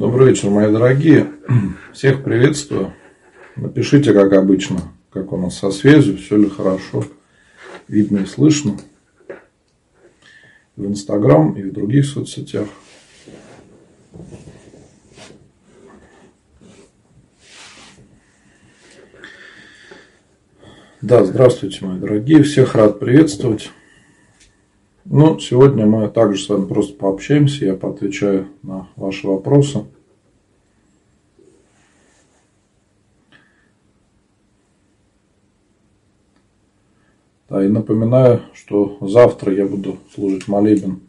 Добрый вечер, мои дорогие. Всех приветствую. Напишите, как обычно, как у нас со связью, все ли хорошо, видно и слышно. В Инстаграм и в других соцсетях. Да, здравствуйте, мои дорогие. Всех рад приветствовать. Ну, сегодня мы также с вами просто пообщаемся, я поотвечаю на ваши вопросы. Да, и напоминаю, что завтра я буду служить молебен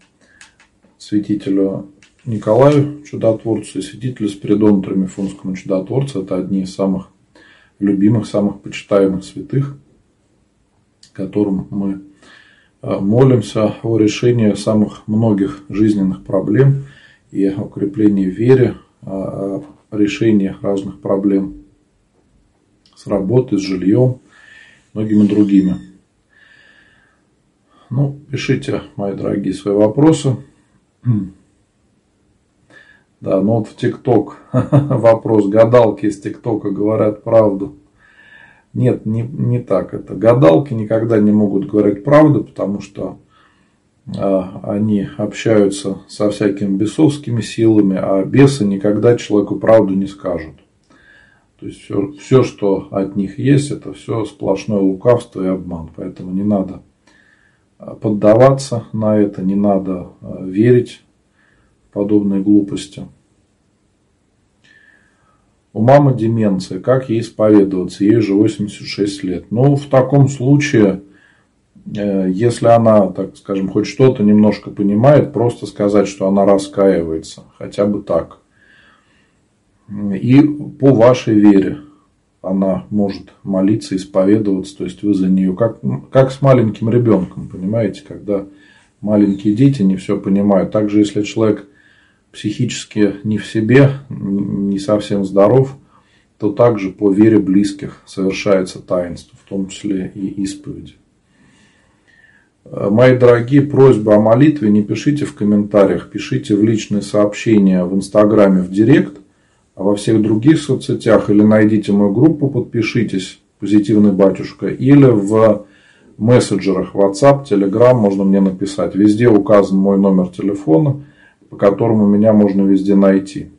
святителю Николаю Чудотворцу и святителю Спиридону Тромифонскому Чудотворцу. Это одни из самых любимых, самых почитаемых святых, которым мы э, молимся о решении самых многих жизненных проблем и о укреплении в вере, о решении разных проблем с работой, с жильем, многими другими. Ну, пишите, мои дорогие, свои вопросы. Да, ну вот в ТикТок вопрос. Гадалки из ТикТока говорят правду. Нет, не, не так это. Гадалки никогда не могут говорить правду, потому что э, они общаются со всякими бесовскими силами, а бесы никогда человеку правду не скажут. То есть все, все, что от них есть, это все сплошное лукавство и обман. Поэтому не надо поддаваться на это, не надо э, верить подобные глупости. У мамы деменция, как ей исповедоваться? Ей же 86 лет. Ну, в таком случае, э, если она, так скажем, хоть что-то немножко понимает, просто сказать, что она раскаивается. Хотя бы так. И по вашей вере она может молиться, исповедоваться, то есть вы за нее, как, как с маленьким ребенком, понимаете, когда маленькие дети не все понимают. Также, если человек психически не в себе, не совсем здоров, то также по вере близких совершается таинство, в том числе и исповеди. Мои дорогие, просьба о молитве не пишите в комментариях, пишите в личные сообщения в Инстаграме в Директ, а во всех других соцсетях или найдите мою группу, подпишитесь, позитивный батюшка, или в мессенджерах WhatsApp, Telegram можно мне написать. Везде указан мой номер телефона – по которому меня можно везде найти.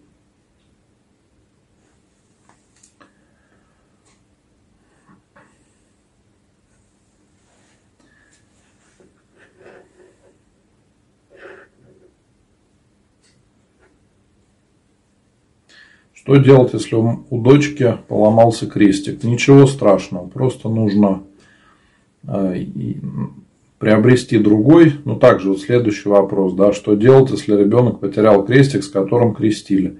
Что делать, если у дочки поломался крестик? Ничего страшного, просто нужно э, приобрести другой. Ну, также вот следующий вопрос, да, что делать, если ребенок потерял крестик, с которым крестили.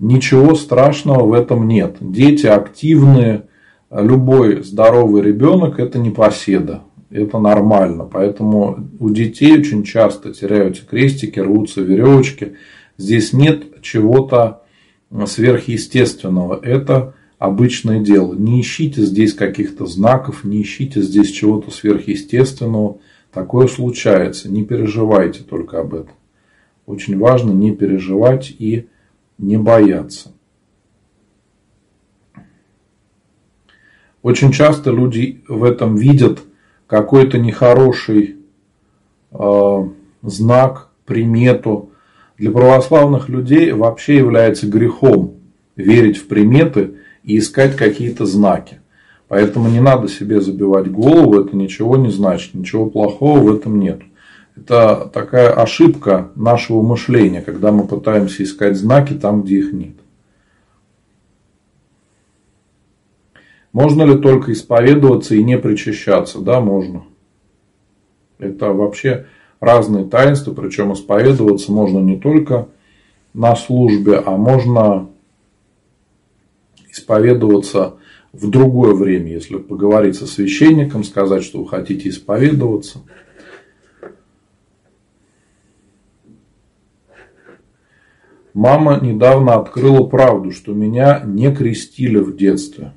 Ничего страшного в этом нет. Дети активные, любой здоровый ребенок это не поседа. Это нормально. Поэтому у детей очень часто теряются крестики, рвутся веревочки. Здесь нет чего-то сверхъестественного. Это обычное дело. Не ищите здесь каких-то знаков, не ищите здесь чего-то сверхъестественного. Такое случается, не переживайте только об этом. Очень важно не переживать и не бояться. Очень часто люди в этом видят какой-то нехороший э, знак, примету. Для православных людей вообще является грехом верить в приметы и искать какие-то знаки. Поэтому не надо себе забивать голову, это ничего не значит, ничего плохого в этом нет. Это такая ошибка нашего мышления, когда мы пытаемся искать знаки там, где их нет. Можно ли только исповедоваться и не причащаться? Да, можно. Это вообще разные таинства, причем исповедоваться можно не только на службе, а можно исповедоваться в другое время, если поговорить со священником, сказать, что вы хотите исповедоваться. Мама недавно открыла правду, что меня не крестили в детстве.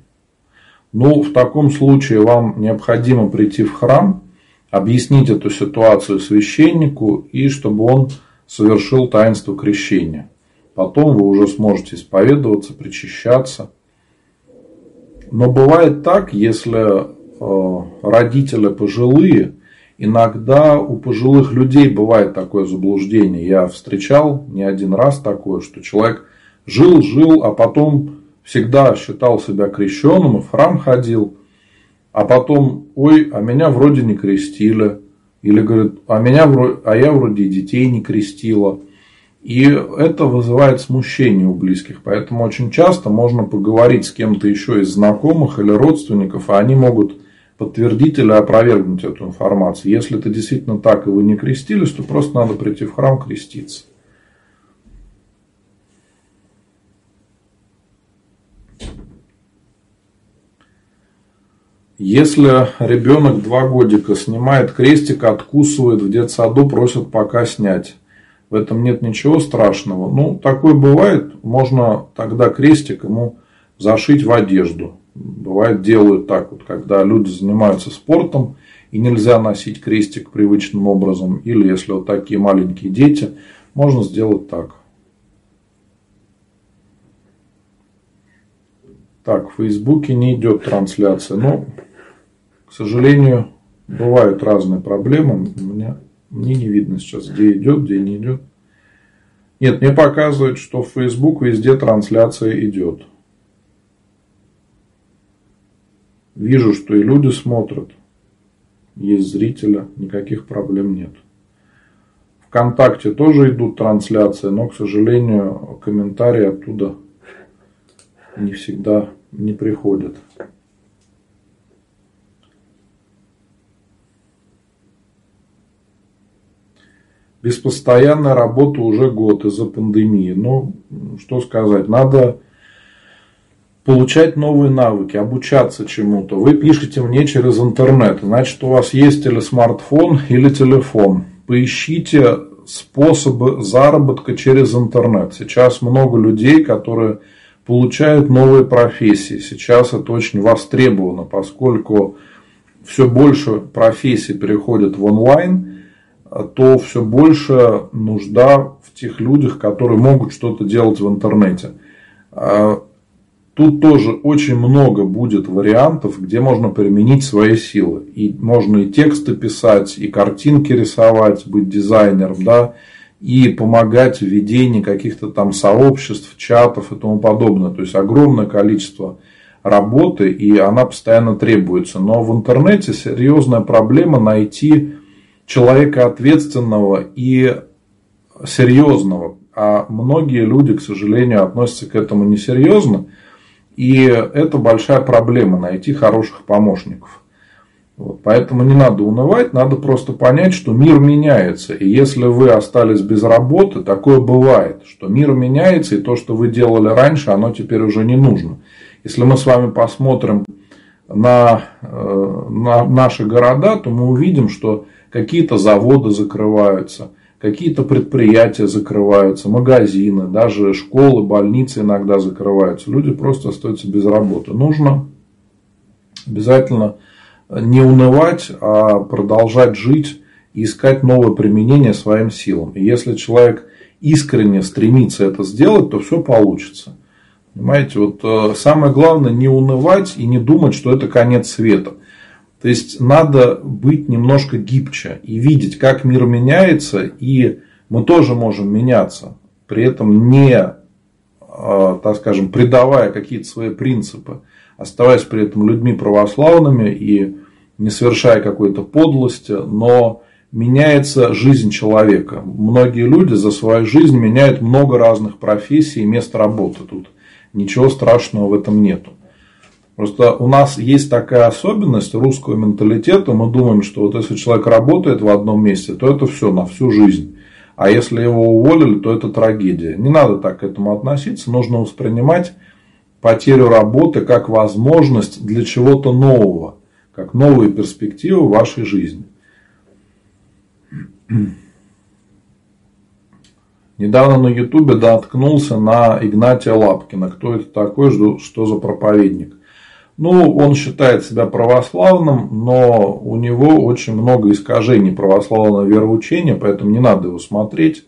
Ну, в таком случае вам необходимо прийти в храм, объяснить эту ситуацию священнику и чтобы он совершил таинство крещения. Потом вы уже сможете исповедоваться, причащаться. Но бывает так, если э, родители пожилые, иногда у пожилых людей бывает такое заблуждение. Я встречал не один раз такое, что человек жил, жил, а потом всегда считал себя крещенным и в храм ходил, а потом, ой, а меня вроде не крестили, или говорит, а, меня, а я вроде детей не крестила. И это вызывает смущение у близких. Поэтому очень часто можно поговорить с кем-то еще из знакомых или родственников, а они могут подтвердить или опровергнуть эту информацию. Если это действительно так, и вы не крестились, то просто надо прийти в храм креститься. Если ребенок два годика снимает крестик, откусывает в детсаду, просят пока снять. В этом нет ничего страшного. Ну, такое бывает. Можно тогда крестик ему зашить в одежду. Бывает, делают так вот, когда люди занимаются спортом, и нельзя носить крестик привычным образом. Или если вот такие маленькие дети, можно сделать так. Так, в Фейсбуке не идет трансляция. Но, к сожалению, бывают разные проблемы. У мне не видно сейчас, где идет, где не идет. Нет, мне показывает, что в Facebook везде трансляция идет. Вижу, что и люди смотрят. Есть зрителя, никаких проблем нет. Вконтакте тоже идут трансляции, но, к сожалению, комментарии оттуда не всегда не приходят. Без постоянной работы уже год из-за пандемии. Ну, что сказать, надо получать новые навыки, обучаться чему-то. Вы пишете мне через интернет, значит у вас есть или смартфон, или телефон. Поищите способы заработка через интернет. Сейчас много людей, которые получают новые профессии. Сейчас это очень востребовано, поскольку все больше профессий переходят в онлайн, то все больше нужда в тех людях, которые могут что-то делать в интернете. А тут тоже очень много будет вариантов, где можно применить свои силы. И можно и тексты писать, и картинки рисовать, быть дизайнером, да, и помогать в ведении каких-то там сообществ, чатов и тому подобное. То есть огромное количество работы, и она постоянно требуется. Но в интернете серьезная проблема найти человека ответственного и серьезного. А многие люди, к сожалению, относятся к этому несерьезно. И это большая проблема найти хороших помощников. Вот, поэтому не надо унывать, надо просто понять, что мир меняется. И если вы остались без работы, такое бывает, что мир меняется, и то, что вы делали раньше, оно теперь уже не нужно. Если мы с вами посмотрим на, э, на наши города, то мы увидим, что какие-то заводы закрываются, какие-то предприятия закрываются, магазины, даже школы, больницы иногда закрываются. Люди просто остаются без работы. Нужно обязательно не унывать, а продолжать жить и искать новое применение своим силам. И если человек искренне стремится это сделать, то все получится. Понимаете, вот э, самое главное не унывать и не думать, что это конец света. То есть надо быть немножко гибче и видеть, как мир меняется, и мы тоже можем меняться, при этом не, э, так скажем, предавая какие-то свои принципы оставаясь при этом людьми православными и не совершая какой-то подлости, но меняется жизнь человека. Многие люди за свою жизнь меняют много разных профессий и мест работы. Тут ничего страшного в этом нету. Просто у нас есть такая особенность русского менталитета. Мы думаем, что вот если человек работает в одном месте, то это все на всю жизнь. А если его уволили, то это трагедия. Не надо так к этому относиться. Нужно воспринимать потерю работы как возможность для чего-то нового, как новые перспективы в вашей жизни. Недавно на Ютубе наткнулся на Игнатия Лапкина. Кто это такой, что за проповедник? Ну, он считает себя православным, но у него очень много искажений православного вероучения, поэтому не надо его смотреть.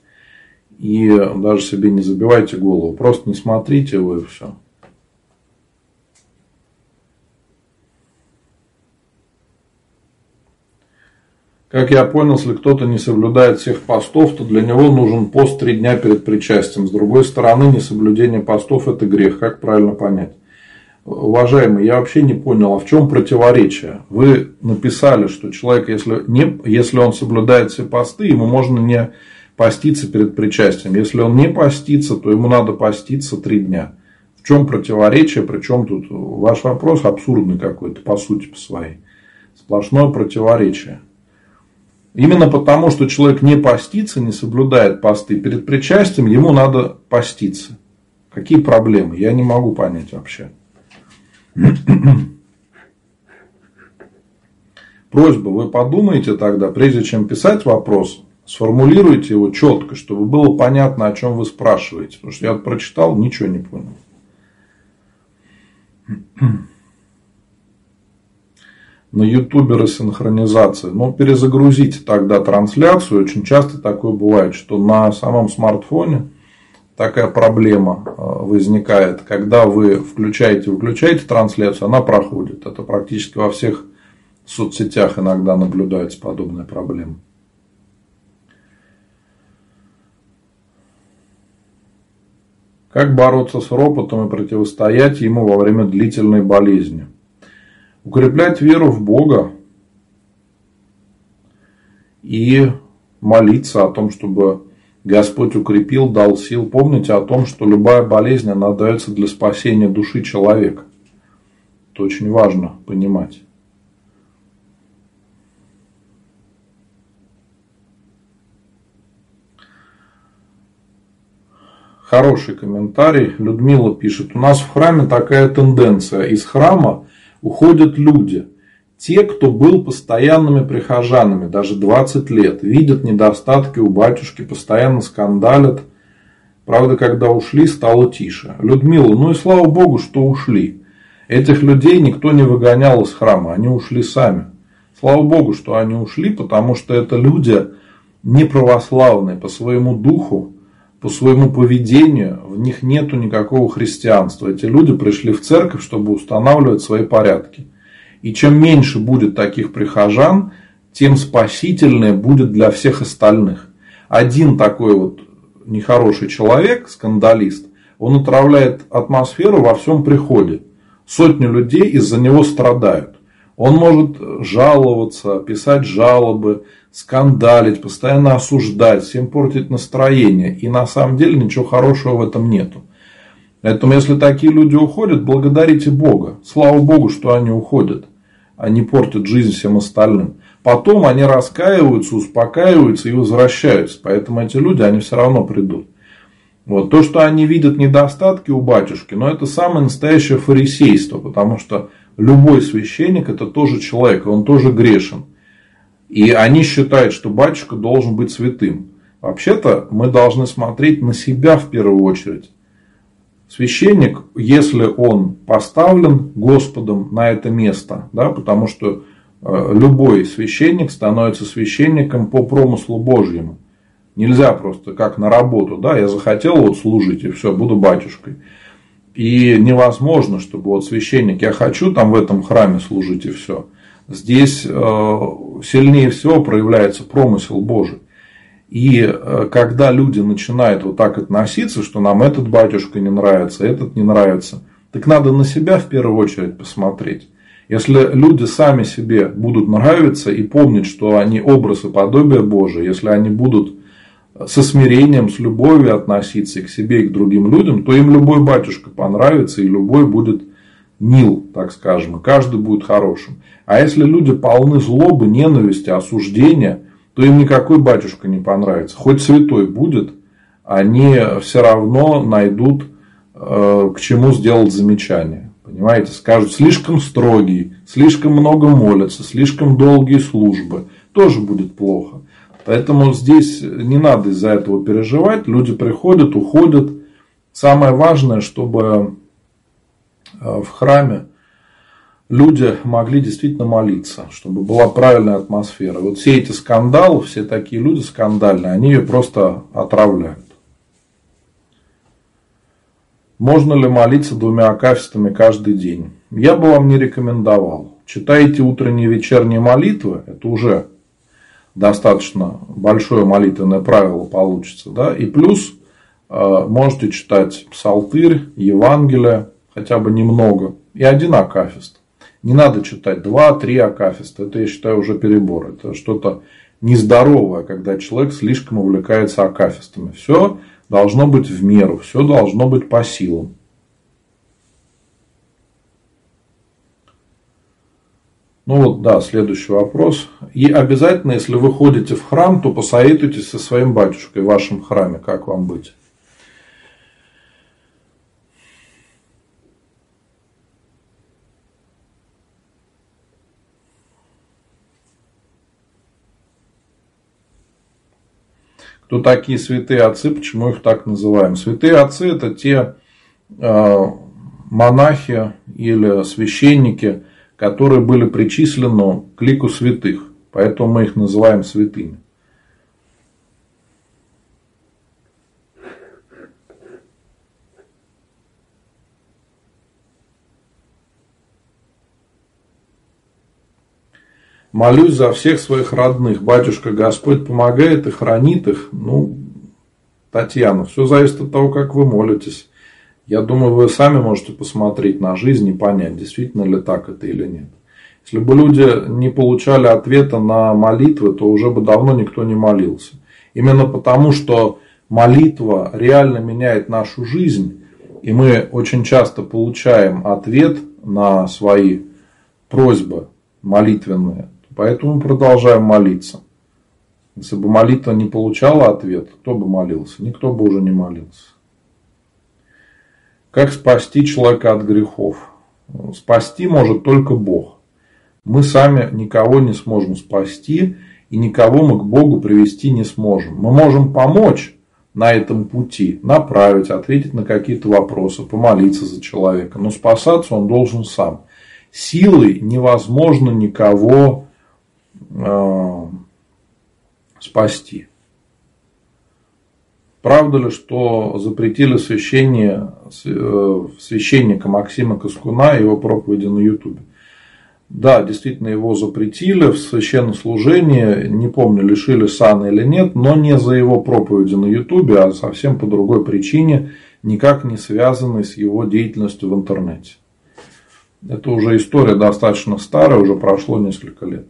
И даже себе не забивайте голову. Просто не смотрите его и все. Как я понял, если кто-то не соблюдает всех постов, то для него нужен пост три дня перед причастием. С другой стороны, несоблюдение постов – это грех. Как правильно понять? Уважаемый, я вообще не понял, а в чем противоречие? Вы написали, что человек, если, не, если он соблюдает все посты, ему можно не поститься перед причастием. Если он не постится, то ему надо поститься три дня. В чем противоречие? Причем тут ваш вопрос абсурдный какой-то, по сути, по своей. Сплошное противоречие. Именно потому, что человек не постится, не соблюдает посты перед причастием, ему надо поститься. Какие проблемы? Я не могу понять вообще. Просьба, вы подумайте тогда, прежде чем писать вопрос, сформулируйте его четко, чтобы было понятно, о чем вы спрашиваете. Потому что я прочитал, ничего не понял на ютубе синхронизация. Но перезагрузите тогда трансляцию. Очень часто такое бывает, что на самом смартфоне такая проблема э, возникает. Когда вы включаете, выключаете трансляцию, она проходит. Это практически во всех соцсетях иногда наблюдается подобная проблема. Как бороться с ропотом и противостоять ему во время длительной болезни? Укреплять веру в Бога и молиться о том, чтобы Господь укрепил, дал сил. Помните о том, что любая болезнь, она дается для спасения души человека. Это очень важно понимать. Хороший комментарий. Людмила пишет. У нас в храме такая тенденция. Из храма уходят люди. Те, кто был постоянными прихожанами, даже 20 лет, видят недостатки у батюшки, постоянно скандалят. Правда, когда ушли, стало тише. Людмила, ну и слава богу, что ушли. Этих людей никто не выгонял из храма, они ушли сами. Слава богу, что они ушли, потому что это люди неправославные по своему духу, по своему поведению в них нету никакого христианства. Эти люди пришли в церковь, чтобы устанавливать свои порядки. И чем меньше будет таких прихожан, тем спасительнее будет для всех остальных. Один такой вот нехороший человек, скандалист, он отравляет атмосферу во всем приходе. Сотни людей из-за него страдают. Он может жаловаться, писать жалобы, скандалить, постоянно осуждать, всем портить настроение. И на самом деле ничего хорошего в этом нету. Поэтому, если такие люди уходят, благодарите Бога. Слава Богу, что они уходят. Они портят жизнь всем остальным. Потом они раскаиваются, успокаиваются и возвращаются. Поэтому эти люди, они все равно придут. Вот. То, что они видят недостатки у батюшки, но это самое настоящее фарисейство. Потому что любой священник это тоже человек, он тоже грешен. И они считают, что батюшка должен быть святым. Вообще-то мы должны смотреть на себя в первую очередь. Священник, если он поставлен Господом на это место, да, потому что э, любой священник становится священником по промыслу Божьему. Нельзя просто как на работу, да, я захотел вот служить и все, буду батюшкой. И невозможно, чтобы вот священник, я хочу там в этом храме служить и все. Здесь э, сильнее всего проявляется промысел Божий. И э, когда люди начинают вот так относиться, что нам этот батюшка не нравится, этот не нравится, так надо на себя в первую очередь посмотреть. Если люди сами себе будут нравиться и помнить, что они образ и подобие Божие, если они будут со смирением, с любовью относиться к себе и к другим людям, то им любой батюшка понравится и любой будет мил, так скажем, и каждый будет хорошим. А если люди полны злобы, ненависти, осуждения, то им никакой батюшка не понравится. Хоть святой будет, они все равно найдут э, к чему сделать замечание. Понимаете, скажут, слишком строгий, слишком много молятся, слишком долгие службы. Тоже будет плохо. Поэтому здесь не надо из-за этого переживать. Люди приходят, уходят. Самое важное, чтобы в храме люди могли действительно молиться, чтобы была правильная атмосфера. Вот все эти скандалы, все такие люди скандальные, они ее просто отравляют. Можно ли молиться двумя акафистами каждый день? Я бы вам не рекомендовал. Читаете утренние и вечерние молитвы, это уже достаточно большое молитвенное правило получится. Да? И плюс э, можете читать псалтырь, Евангелие, хотя бы немного, и один акафист. Не надо читать два-три акафиста. Это, я считаю, уже перебор. Это что-то нездоровое, когда человек слишком увлекается акафистами. Все должно быть в меру, все должно быть по силам. Ну вот, да, следующий вопрос. И обязательно, если вы ходите в храм, то посоветуйтесь со своим батюшкой в вашем храме, как вам быть. Кто такие святые отцы, почему их так называем? Святые отцы это те э, монахи или священники, которые были причислены к лику святых. Поэтому мы их называем святыми. Молюсь за всех своих родных. Батюшка Господь помогает и хранит их. Ну, Татьяна, все зависит от того, как вы молитесь. Я думаю, вы сами можете посмотреть на жизнь и понять, действительно ли так это или нет. Если бы люди не получали ответа на молитвы, то уже бы давно никто не молился. Именно потому, что молитва реально меняет нашу жизнь, и мы очень часто получаем ответ на свои просьбы молитвенные, Поэтому продолжаем молиться. Если бы молитва не получала ответ, кто бы молился? Никто бы уже не молился. Как спасти человека от грехов? Спасти может только Бог. Мы сами никого не сможем спасти, и никого мы к Богу привести не сможем. Мы можем помочь на этом пути, направить, ответить на какие-то вопросы, помолиться за человека. Но спасаться он должен сам. Силой невозможно никого спасти. Правда ли, что запретили священие, э, священника Максима Каскуна и его проповеди на Ютубе? Да, действительно его запретили в священнослужении, не помню, лишили сана или нет, но не за его проповеди на Ютубе, а совсем по другой причине, никак не связанной с его деятельностью в интернете. Это уже история достаточно старая, уже прошло несколько лет.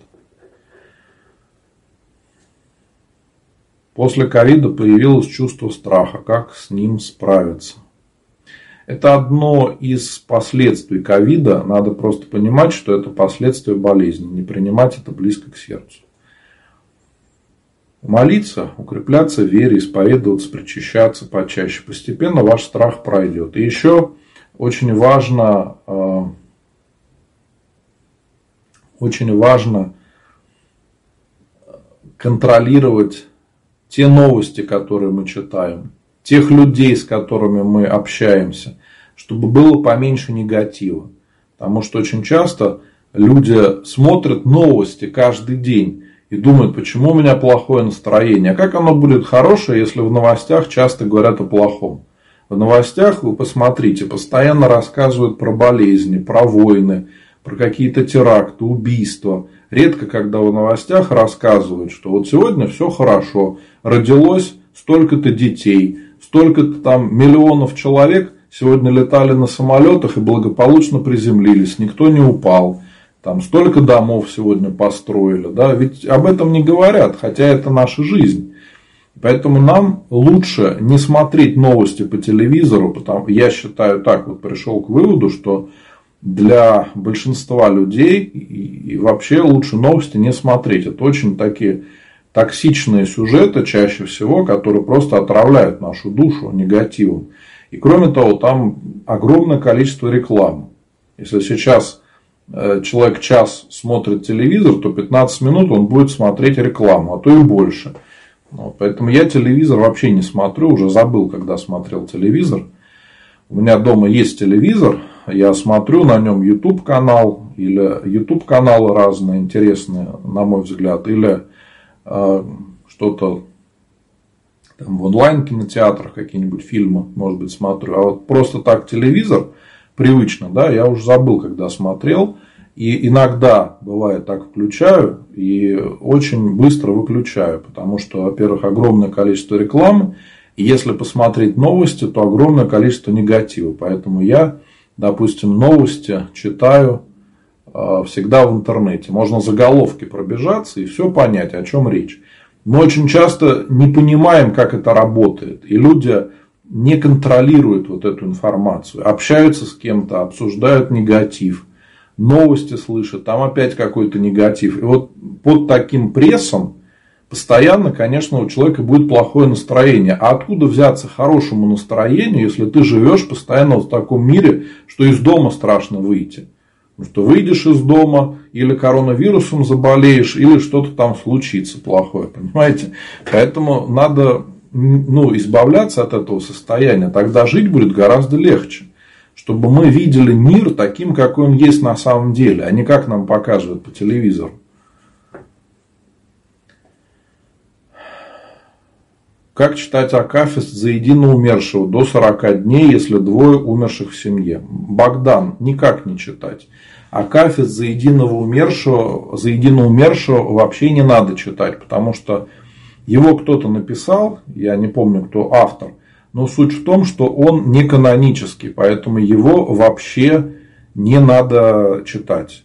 После ковида появилось чувство страха, как с ним справиться. Это одно из последствий ковида. Надо просто понимать, что это последствия болезни. Не принимать это близко к сердцу. Молиться, укрепляться в вере, исповедоваться, причащаться почаще. Постепенно ваш страх пройдет. И еще очень важно, э, очень важно контролировать те новости, которые мы читаем, тех людей, с которыми мы общаемся, чтобы было поменьше негатива. Потому что очень часто люди смотрят новости каждый день и думают, почему у меня плохое настроение. А как оно будет хорошее, если в новостях часто говорят о плохом? В новостях вы посмотрите, постоянно рассказывают про болезни, про войны, про какие-то теракты, убийства. Редко, когда в новостях рассказывают, что вот сегодня все хорошо, родилось столько-то детей, столько-то там миллионов человек сегодня летали на самолетах и благополучно приземлились, никто не упал. Там столько домов сегодня построили, да, ведь об этом не говорят, хотя это наша жизнь. Поэтому нам лучше не смотреть новости по телевизору, потому я считаю так, вот пришел к выводу, что для большинства людей и вообще лучше новости не смотреть. Это очень такие токсичные сюжеты чаще всего, которые просто отравляют нашу душу негативом. И кроме того, там огромное количество рекламы. Если сейчас э, человек час смотрит телевизор, то 15 минут он будет смотреть рекламу, а то и больше. Вот, поэтому я телевизор вообще не смотрю, уже забыл, когда смотрел телевизор. У меня дома есть телевизор, я смотрю на нем YouTube канал или YouTube каналы разные, интересные, на мой взгляд, или что-то там, в онлайн-кинотеатрах какие-нибудь фильмы, может быть, смотрю. А вот просто так телевизор привычно, да, я уже забыл, когда смотрел. И иногда, бывает, так включаю и очень быстро выключаю, потому что, во-первых, огромное количество рекламы, и если посмотреть новости, то огромное количество негатива. Поэтому я, допустим, новости читаю а, всегда в интернете. Можно заголовки пробежаться и все понять, о чем речь. Мы очень часто не понимаем, как это работает. И люди не контролируют вот эту информацию. Общаются с кем-то, обсуждают негатив. Новости слышат, там опять какой-то негатив. И вот под таким прессом постоянно, конечно, у человека будет плохое настроение. А откуда взяться хорошему настроению, если ты живешь постоянно в таком мире, что из дома страшно выйти? Что выйдешь из дома, или коронавирусом заболеешь, или что-то там случится плохое, понимаете? Поэтому надо ну, избавляться от этого состояния, тогда жить будет гораздо легче. Чтобы мы видели мир таким, какой он есть на самом деле, а не как нам показывают по телевизору. Как читать Акафист за едино умершего до 40 дней, если двое умерших в семье? Богдан, никак не читать. Акафист за единого умершего, за едино умершего вообще не надо читать, потому что его кто-то написал, я не помню, кто автор, но суть в том, что он не канонический, поэтому его вообще не надо читать.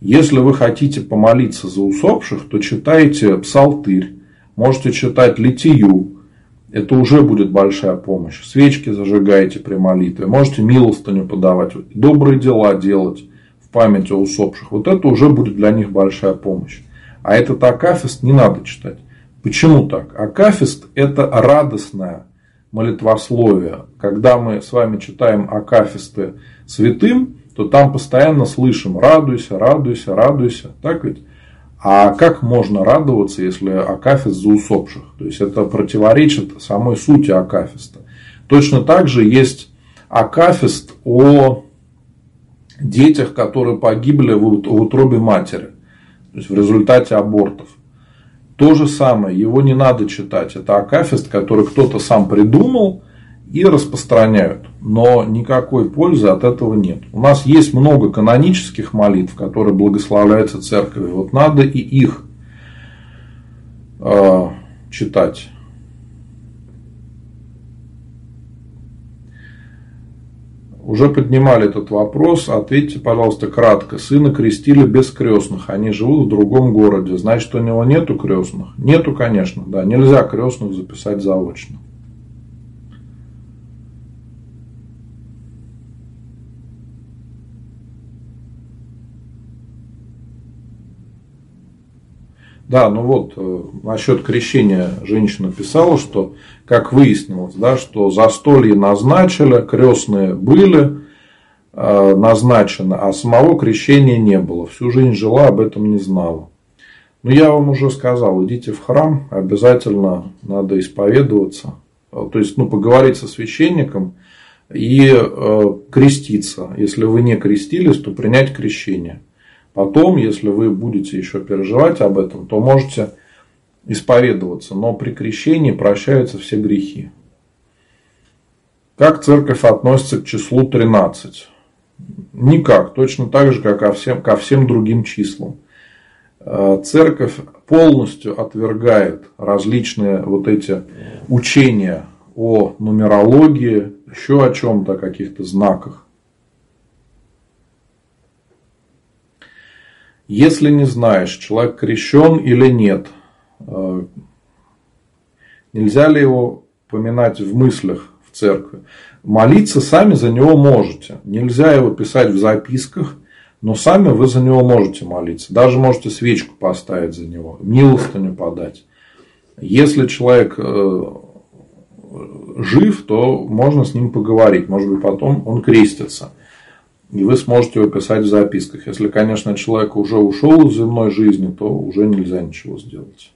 Если вы хотите помолиться за усопших, то читайте псалтырь, можете читать литию, это уже будет большая помощь. Свечки зажигаете при молитве. Можете милостыню подавать. Добрые дела делать в память о усопших. Вот это уже будет для них большая помощь. А этот акафист не надо читать. Почему так? Акафист – это радостное молитвословие. Когда мы с вами читаем акафисты святым, то там постоянно слышим «радуйся, радуйся, радуйся». Так ведь? А как можно радоваться, если акафист за усопших? То есть это противоречит самой сути акафиста. Точно так же есть акафист о детях, которые погибли в утробе матери. То есть в результате абортов. То же самое, его не надо читать. Это акафист, который кто-то сам придумал, и распространяют. Но никакой пользы от этого нет. У нас есть много канонических молитв, которые благословляются церковью. Вот надо и их э, читать. Уже поднимали этот вопрос. Ответьте, пожалуйста, кратко. Сына крестили без крестных. Они живут в другом городе. Значит, у него нету крестных? Нету, конечно. Да, нельзя крестных записать заочно. Да, ну вот э, насчет крещения женщина писала, что, как выяснилось, да, что застолье назначили, крестные были э, назначены, а самого крещения не было. Всю жизнь жила, об этом не знала. Но я вам уже сказал, идите в храм, обязательно надо исповедоваться. То есть, ну, поговорить со священником и э, креститься. Если вы не крестились, то принять крещение. Потом, если вы будете еще переживать об этом, то можете исповедоваться, но при крещении прощаются все грехи. Как церковь относится к числу 13? Никак, точно так же, как ко всем, ко всем другим числам. Э, церковь полностью отвергает различные вот эти учения о нумерологии, еще о чем-то, каких-то знаках. Если не знаешь, человек крещен или нет, э, нельзя ли его поминать в мыслях в церкви? Молиться сами за него можете. Нельзя его писать в записках, но сами вы за него можете молиться. Даже можете свечку поставить за него, милостыню подать. Если человек э, жив, то можно с ним поговорить. Может быть, потом он крестится. И вы сможете его писать в записках. Если, конечно, человек уже ушел из земной жизни, то уже нельзя ничего сделать.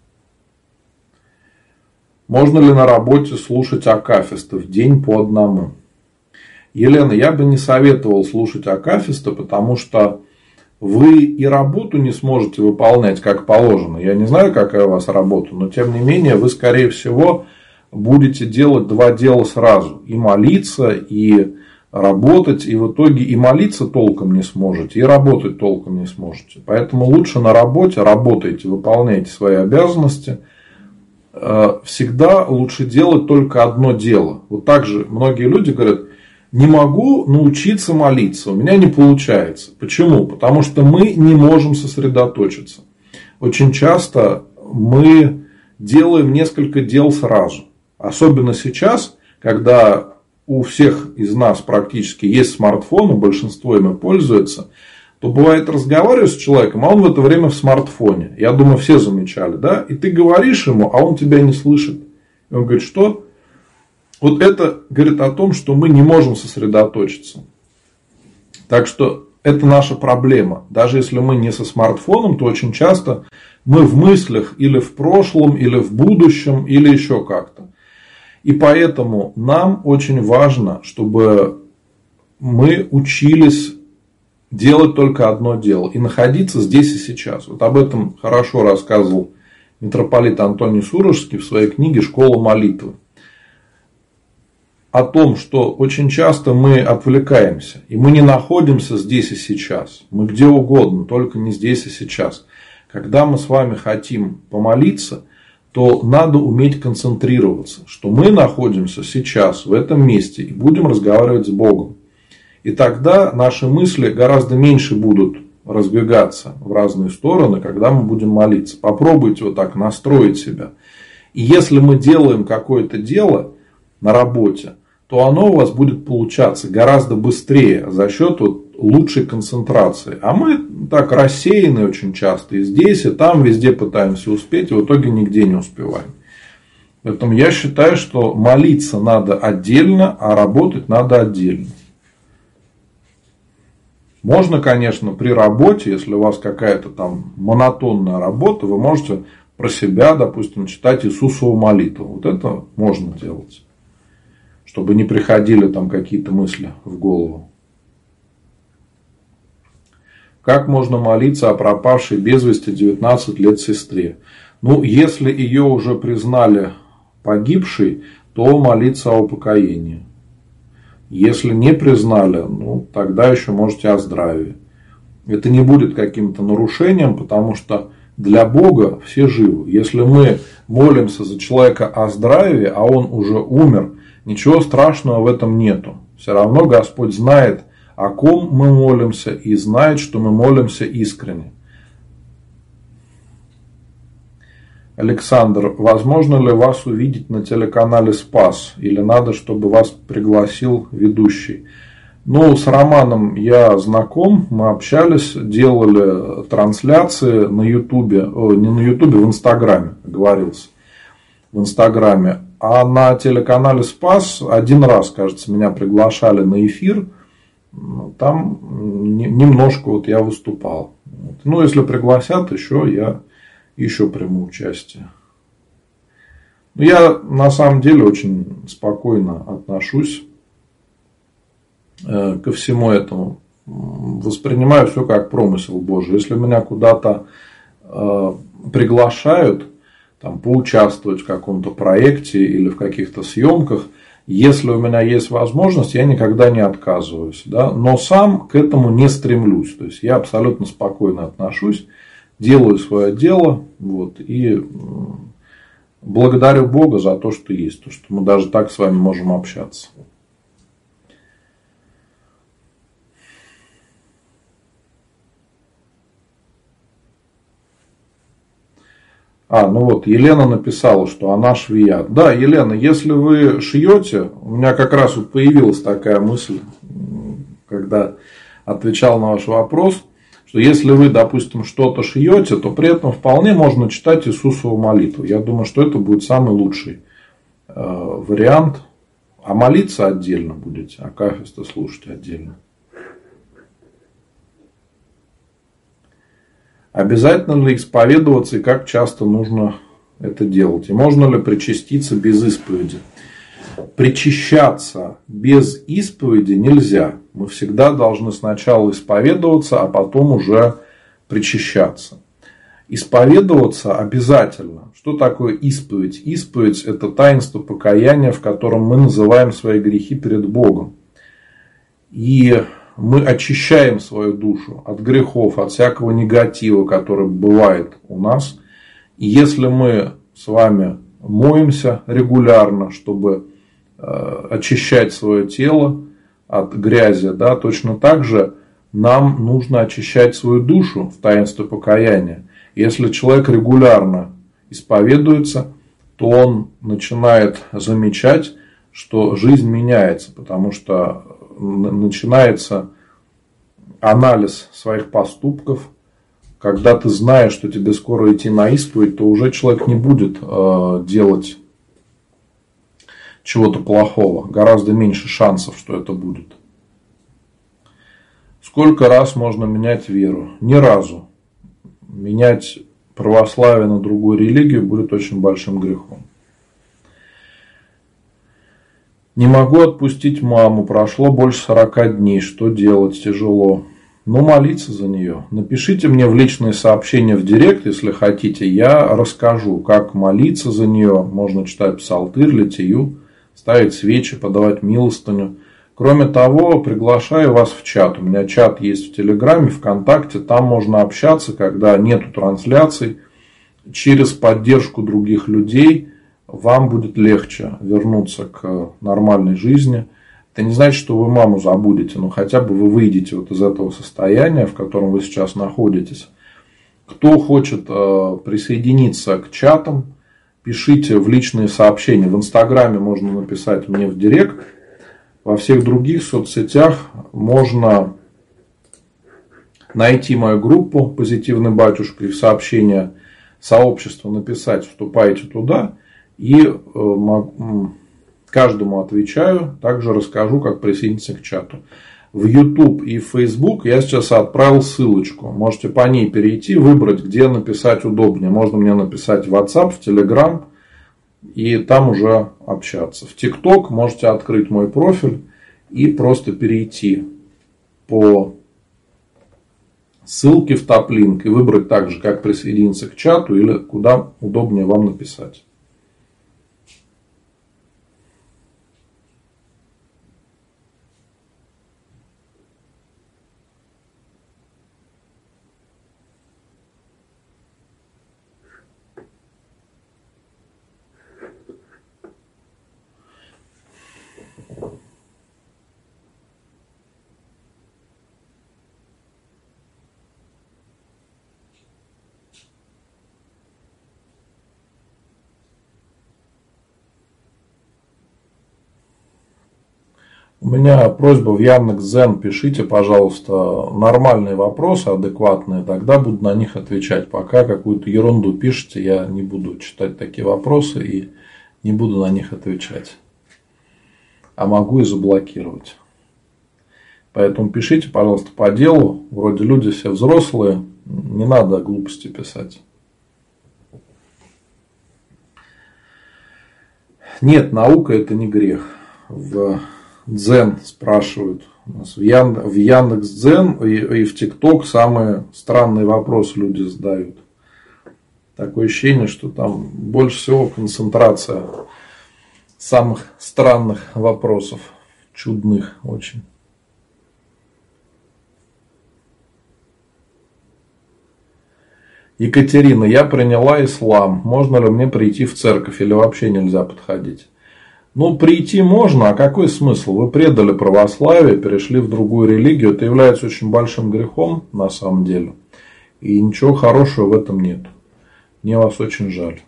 Можно ли на работе слушать акафисты в день по одному? Елена, я бы не советовал слушать акафисты, потому что вы и работу не сможете выполнять как положено. Я не знаю, какая у вас работа, но тем не менее вы, скорее всего, будете делать два дела сразу. И молиться, и работать, и в итоге и молиться толком не сможете, и работать толком не сможете. Поэтому лучше на работе работайте, выполняйте свои обязанности. Э, всегда лучше делать только одно дело. Вот так же многие люди говорят, не могу научиться молиться, у меня не получается. Почему? Потому что мы не можем сосредоточиться. Очень часто мы делаем несколько дел сразу. Особенно сейчас, когда у всех из нас практически есть смартфон, и большинство ими пользуется, то бывает разговариваешь с человеком, а он в это время в смартфоне. Я думаю, все замечали, да? И ты говоришь ему, а он тебя не слышит. И он говорит, что? Вот это говорит о том, что мы не можем сосредоточиться. Так что это наша проблема. Даже если мы не со смартфоном, то очень часто мы в мыслях или в прошлом, или в будущем, или еще как-то. И поэтому нам очень важно, чтобы мы учились делать только одно дело и находиться здесь и сейчас. Вот об этом хорошо рассказывал митрополит Антоний Сурожский в своей книге «Школа молитвы». О том, что очень часто мы отвлекаемся, и мы не находимся здесь и сейчас. Мы где угодно, только не здесь и сейчас. Когда мы с вами хотим помолиться – то надо уметь концентрироваться, что мы находимся сейчас в этом месте и будем разговаривать с Богом. И тогда наши мысли гораздо меньше будут разбегаться в разные стороны, когда мы будем молиться. Попробуйте вот так настроить себя. И если мы делаем какое-то дело на работе, то оно у вас будет получаться гораздо быстрее за счет вот лучшей концентрации. А мы так рассеяны очень часто. И здесь, и там, везде пытаемся успеть, и в итоге нигде не успеваем. Поэтому я считаю, что молиться надо отдельно, а работать надо отдельно. Можно, конечно, при работе, если у вас какая-то там монотонная работа, вы можете про себя, допустим, читать Иисусову молитву. Вот это можно делать. Чтобы не приходили там какие-то мысли в голову. Как можно молиться о пропавшей без вести 19 лет сестре? Ну, если ее уже признали погибшей, то молиться о упокоении. Если не признали, ну, тогда еще можете о здравии. Это не будет каким-то нарушением, потому что для Бога все живы. Если мы молимся за человека о здравии, а он уже умер, ничего страшного в этом нету. Все равно Господь знает, о ком мы молимся и знает, что мы молимся искренне. Александр, возможно ли вас увидеть на телеканале «Спас» или надо, чтобы вас пригласил ведущий? Ну, с Романом я знаком, мы общались, делали трансляции на Ютубе, не на Ютубе, в Инстаграме, говорился, в Инстаграме. А на телеканале «Спас» один раз, кажется, меня приглашали на эфир – там немножко вот я выступал. Ну, если пригласят еще, я еще приму участие. Но я на самом деле очень спокойно отношусь э, ко всему этому. Воспринимаю все как промысел Божий. Если меня куда-то э, приглашают там, поучаствовать в каком-то проекте или в каких-то съемках – если у меня есть возможность, я никогда не отказываюсь. Да? Но сам к этому не стремлюсь. То есть я абсолютно спокойно отношусь, делаю свое дело. Вот, и благодарю Бога за то, что есть. То, что мы даже так с вами можем общаться. А, ну вот, Елена написала, что она швея. Да, Елена, если вы шьете, у меня как раз вот появилась такая мысль, когда отвечал на ваш вопрос, что если вы, допустим, что-то шьете, то при этом вполне можно читать Иисусову молитву. Я думаю, что это будет самый лучший э, вариант. А молиться отдельно будете, а кафеста слушать отдельно. Обязательно ли исповедоваться и как часто нужно это делать? И можно ли причаститься без исповеди? Причащаться без исповеди нельзя. Мы всегда должны сначала исповедоваться, а потом уже причащаться. Исповедоваться обязательно. Что такое исповедь? Исповедь – это таинство покаяния, в котором мы называем свои грехи перед Богом. И мы очищаем свою душу от грехов, от всякого негатива, который бывает у нас. И если мы с вами моемся регулярно, чтобы э, очищать свое тело от грязи, да, точно так же нам нужно очищать свою душу в таинстве покаяния. Если человек регулярно исповедуется, то он начинает замечать, что жизнь меняется, потому что начинается анализ своих поступков. Когда ты знаешь, что тебе скоро идти на исповедь, то уже человек не будет э, делать чего-то плохого. Гораздо меньше шансов, что это будет. Сколько раз можно менять веру? Ни разу. Менять православие на другую религию будет очень большим грехом. Не могу отпустить маму. Прошло больше 40 дней. Что делать? Тяжело. Ну, молиться за нее. Напишите мне в личные сообщения в директ, если хотите. Я расскажу, как молиться за нее. Можно читать псалтырь, литию, ставить свечи, подавать милостыню. Кроме того, приглашаю вас в чат. У меня чат есть в Телеграме, ВКонтакте. Там можно общаться, когда нету трансляций. Через поддержку других людей вам будет легче вернуться к нормальной жизни. Это не значит, что вы маму забудете, но хотя бы вы выйдете вот из этого состояния, в котором вы сейчас находитесь. Кто хочет э, присоединиться к чатам, пишите в личные сообщения. В Инстаграме можно написать мне в директ во всех других соцсетях можно найти мою группу «Позитивный батюшка» и в сообщение сообщества написать «Вступайте туда». И э, каждому отвечаю. Также расскажу, как присоединиться к чату. В YouTube и в Facebook я сейчас отправил ссылочку. Можете по ней перейти, выбрать, где написать удобнее. Можно мне написать в WhatsApp, в Telegram – и там уже общаться. В ТикТок можете открыть мой профиль и просто перейти по ссылке в топлинк и выбрать также, как присоединиться к чату или куда удобнее вам написать. У меня просьба в Яндекс.Зен, пишите, пожалуйста, нормальные вопросы, адекватные, тогда буду на них отвечать. Пока какую-то ерунду пишите, я не буду читать такие вопросы и не буду на них отвечать. А могу и заблокировать. Поэтому пишите, пожалуйста, по делу. Вроде люди все взрослые, не надо глупости писать. Нет, наука это не грех. В Дзен спрашивают. У нас в, Ян... в Яндекс Дзен и, и в ТикТок самые странные вопросы люди задают. Такое ощущение, что там больше всего концентрация самых странных вопросов. Чудных очень. Екатерина, я приняла ислам. Можно ли мне прийти в церковь или вообще нельзя подходить? Ну, прийти можно, а какой смысл? Вы предали православие, перешли в другую религию. Это является очень большим грехом, на самом деле. И ничего хорошего в этом нет. Мне вас очень жаль.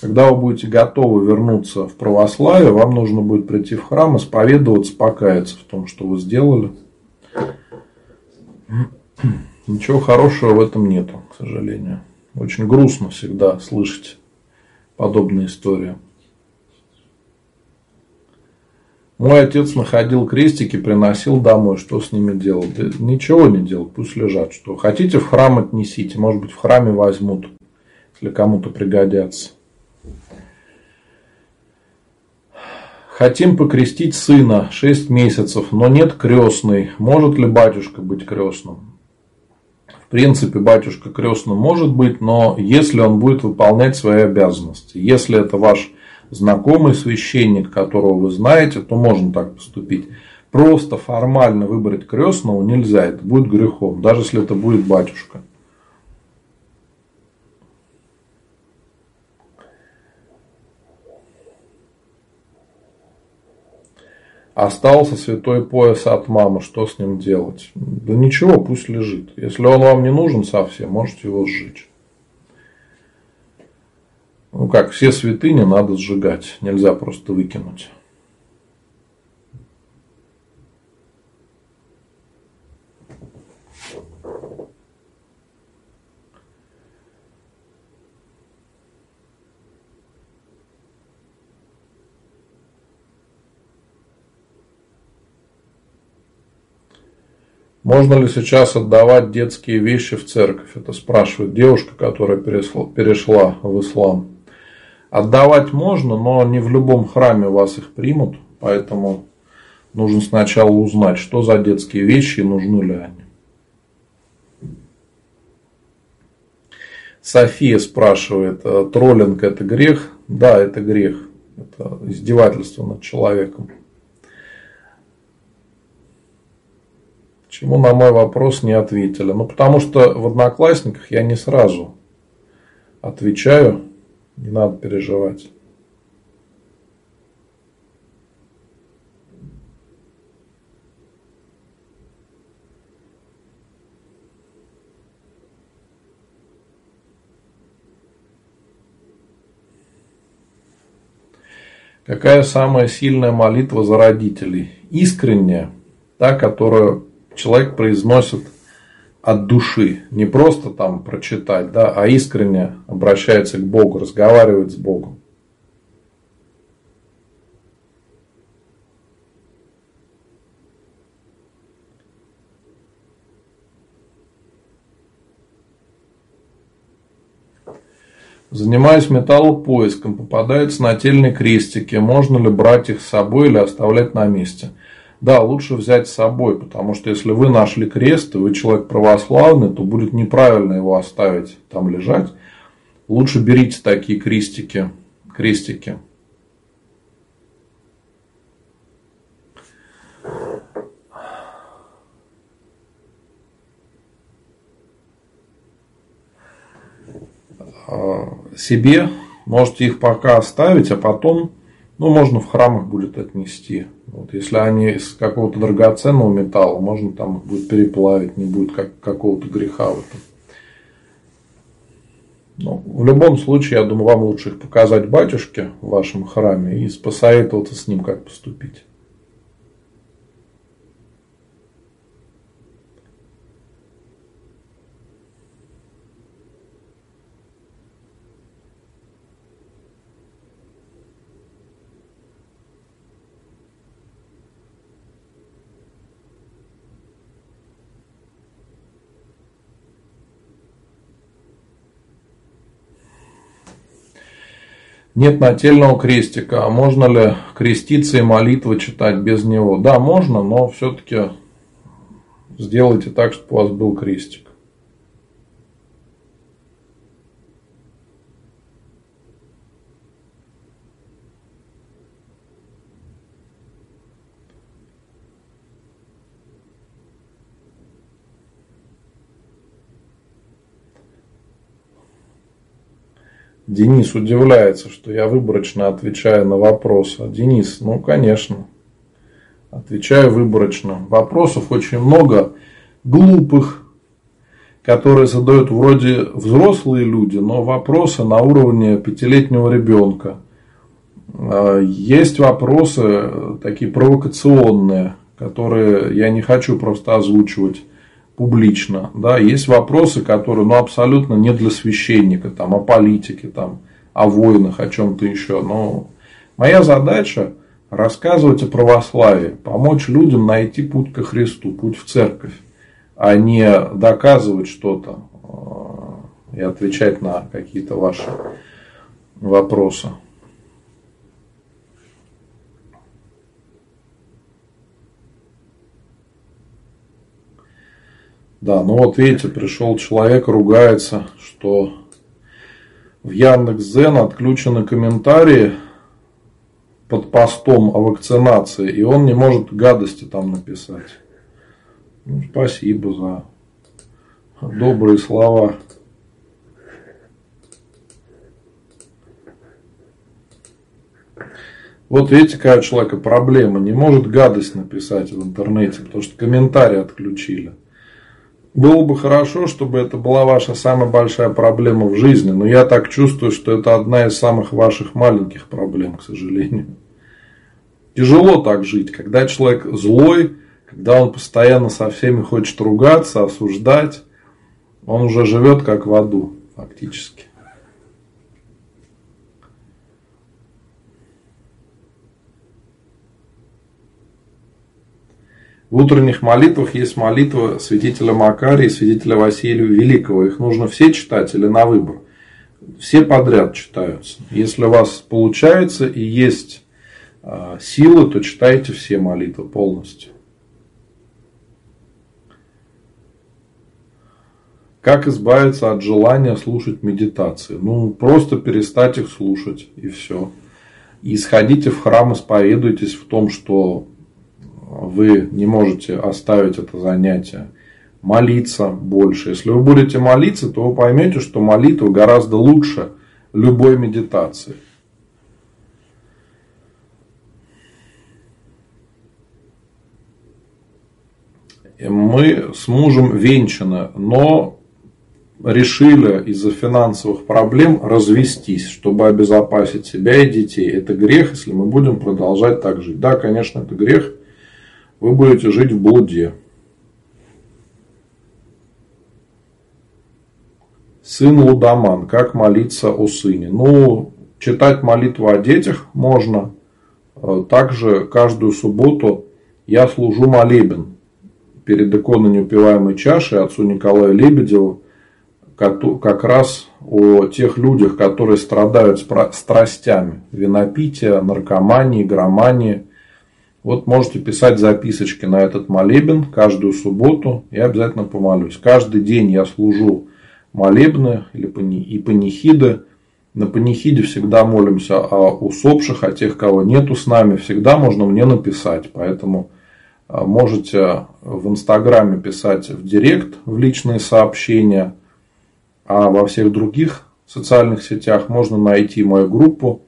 Когда вы будете готовы вернуться в православие, вам нужно будет прийти в храм, исповедоваться, покаяться в том, что вы сделали. Ничего хорошего в этом нету, к сожалению. Очень грустно всегда слышать подобные истории. Мой отец находил крестики, приносил домой. Что с ними делал? Да ничего не делал, пусть лежат. Что хотите, в храм отнесите. Может быть, в храме возьмут, если кому-то пригодятся. Хотим покрестить сына 6 месяцев, но нет крестной. Может ли батюшка быть крестным? В принципе, батюшка крестным может быть, но если он будет выполнять свои обязанности. Если это ваш знакомый священник, которого вы знаете, то можно так поступить. Просто формально выбрать крестного нельзя, это будет грехом, даже если это будет батюшка. Остался святой пояс от мамы, что с ним делать? Да ничего, пусть лежит. Если он вам не нужен совсем, можете его сжечь. Ну как, все святыни надо сжигать, нельзя просто выкинуть. Можно ли сейчас отдавать детские вещи в церковь? Это спрашивает девушка, которая перешла, в ислам. Отдавать можно, но не в любом храме вас их примут, поэтому нужно сначала узнать, что за детские вещи и нужны ли они. София спрашивает, «Э, троллинг это грех? Да, это грех. Это издевательство над человеком. Чему на мой вопрос не ответили? Ну, потому что в Одноклассниках я не сразу отвечаю. Не надо переживать. Какая самая сильная молитва за родителей? Искренняя, та, которую человек произносит от души, не просто там прочитать, да, а искренне обращается к Богу, разговаривает с Богом. Занимаюсь металлопоиском, попадаются нательные крестики, можно ли брать их с собой или оставлять на месте – да, лучше взять с собой, потому что если вы нашли крест, и вы человек православный, то будет неправильно его оставить там лежать. Лучше берите такие крестики, крестики. А, себе можете их пока оставить, а потом ну, можно в храмах будет отнести. Вот, если они из какого-то драгоценного металла, можно там их будет переплавить, не будет как, какого-то греха в этом. Ну, в любом случае, я думаю, вам лучше их показать батюшке в вашем храме и посоветоваться с ним, как поступить. Нет нательного крестика. А можно ли креститься и молитвы читать без него? Да, можно, но все-таки сделайте так, чтобы у вас был крестик. Денис удивляется, что я выборочно отвечаю на вопросы. Денис, ну конечно, отвечаю выборочно. Вопросов очень много, глупых, которые задают вроде взрослые люди, но вопросы на уровне пятилетнего ребенка. А, есть вопросы такие провокационные, которые я не хочу просто озвучивать публично. Да, есть вопросы, которые ну, абсолютно не для священника, там, о политике, там, о войнах, о чем-то еще. Но моя задача рассказывать о православии, помочь людям найти путь ко Христу, путь в церковь, а не доказывать что-то э, и отвечать на какие-то ваши вопросы. Да, ну вот видите, пришел человек, ругается, что в Яндекс.Зен отключены комментарии под постом о вакцинации, и он не может гадости там написать. Ну, спасибо за добрые слова. Вот видите, какая у человека проблема. Не может гадость написать в интернете, потому что комментарии отключили. Было бы хорошо, чтобы это была ваша самая большая проблема в жизни, но я так чувствую, что это одна из самых ваших маленьких проблем, к сожалению. Тяжело так жить, когда человек злой, когда он постоянно со всеми хочет ругаться, осуждать, он уже живет как в аду, фактически. В утренних молитвах есть молитва святителя Макария и святителя Василия Великого. Их нужно все читать или на выбор? Все подряд читаются. Если у вас получается и есть а, силы, то читайте все молитвы полностью. Как избавиться от желания слушать медитации? Ну, просто перестать их слушать и все. И сходите в храм, исповедуйтесь в том, что вы не можете оставить это занятие. Молиться больше. Если вы будете молиться, то вы поймете, что молитва гораздо лучше любой медитации. Мы с мужем венчаны, но решили из-за финансовых проблем развестись, чтобы обезопасить себя и детей. Это грех, если мы будем продолжать так жить. Да, конечно, это грех вы будете жить в блуде. Сын Лудаман. Как молиться о сыне? Ну, читать молитву о детях можно. Также каждую субботу я служу молебен перед иконой неупиваемой чаши отцу Николаю Лебедеву как раз о тех людях, которые страдают страстями винопития, наркомании, громании – вот можете писать записочки на этот молебен каждую субботу. Я обязательно помолюсь. Каждый день я служу молебны или и панихиды. На панихиде всегда молимся о усопших, о тех, кого нету с нами. Всегда можно мне написать. Поэтому а, можете в Инстаграме писать в Директ, в личные сообщения. А во всех других социальных сетях можно найти мою группу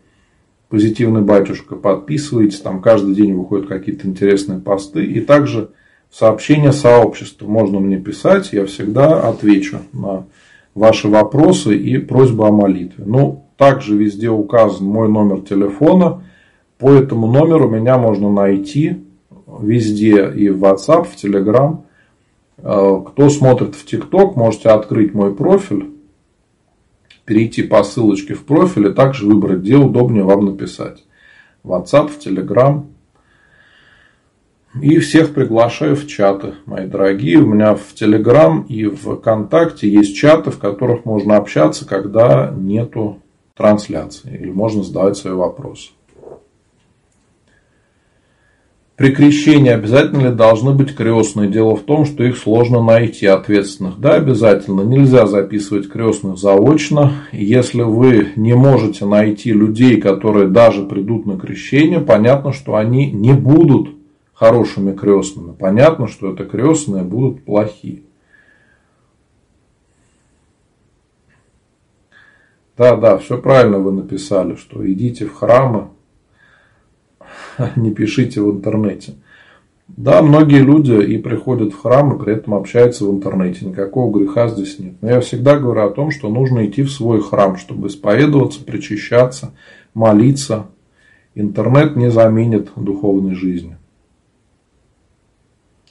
позитивный батюшка, подписывайтесь, там каждый день выходят какие-то интересные посты. И также сообщения сообщества можно мне писать, я всегда отвечу на ваши вопросы и просьбы о молитве. Ну, также везде указан мой номер телефона. По этому номеру меня можно найти везде и в WhatsApp, в Telegram. Э, кто смотрит в TikTok, можете открыть мой профиль перейти по ссылочке в профиль и также выбрать, где удобнее вам написать. WhatsApp, в Telegram. И всех приглашаю в чаты, мои дорогие. У меня в Telegram и в ВКонтакте есть чаты, в которых можно общаться, когда нету трансляции. Или можно задавать свои вопросы. При крещении обязательно ли должны быть крестные? Дело в том, что их сложно найти ответственных. Да, обязательно. Нельзя записывать крестных заочно. Если вы не можете найти людей, которые даже придут на крещение, понятно, что они не будут хорошими крестными. Понятно, что это крестные будут плохие. Да, да, все правильно вы написали, что идите в храмы, не пишите в интернете. Да, многие люди и приходят в храм, и при этом общаются в интернете. Никакого греха здесь нет. Но я всегда говорю о том, что нужно идти в свой храм, чтобы исповедоваться, причащаться, молиться. Интернет не заменит духовной жизни.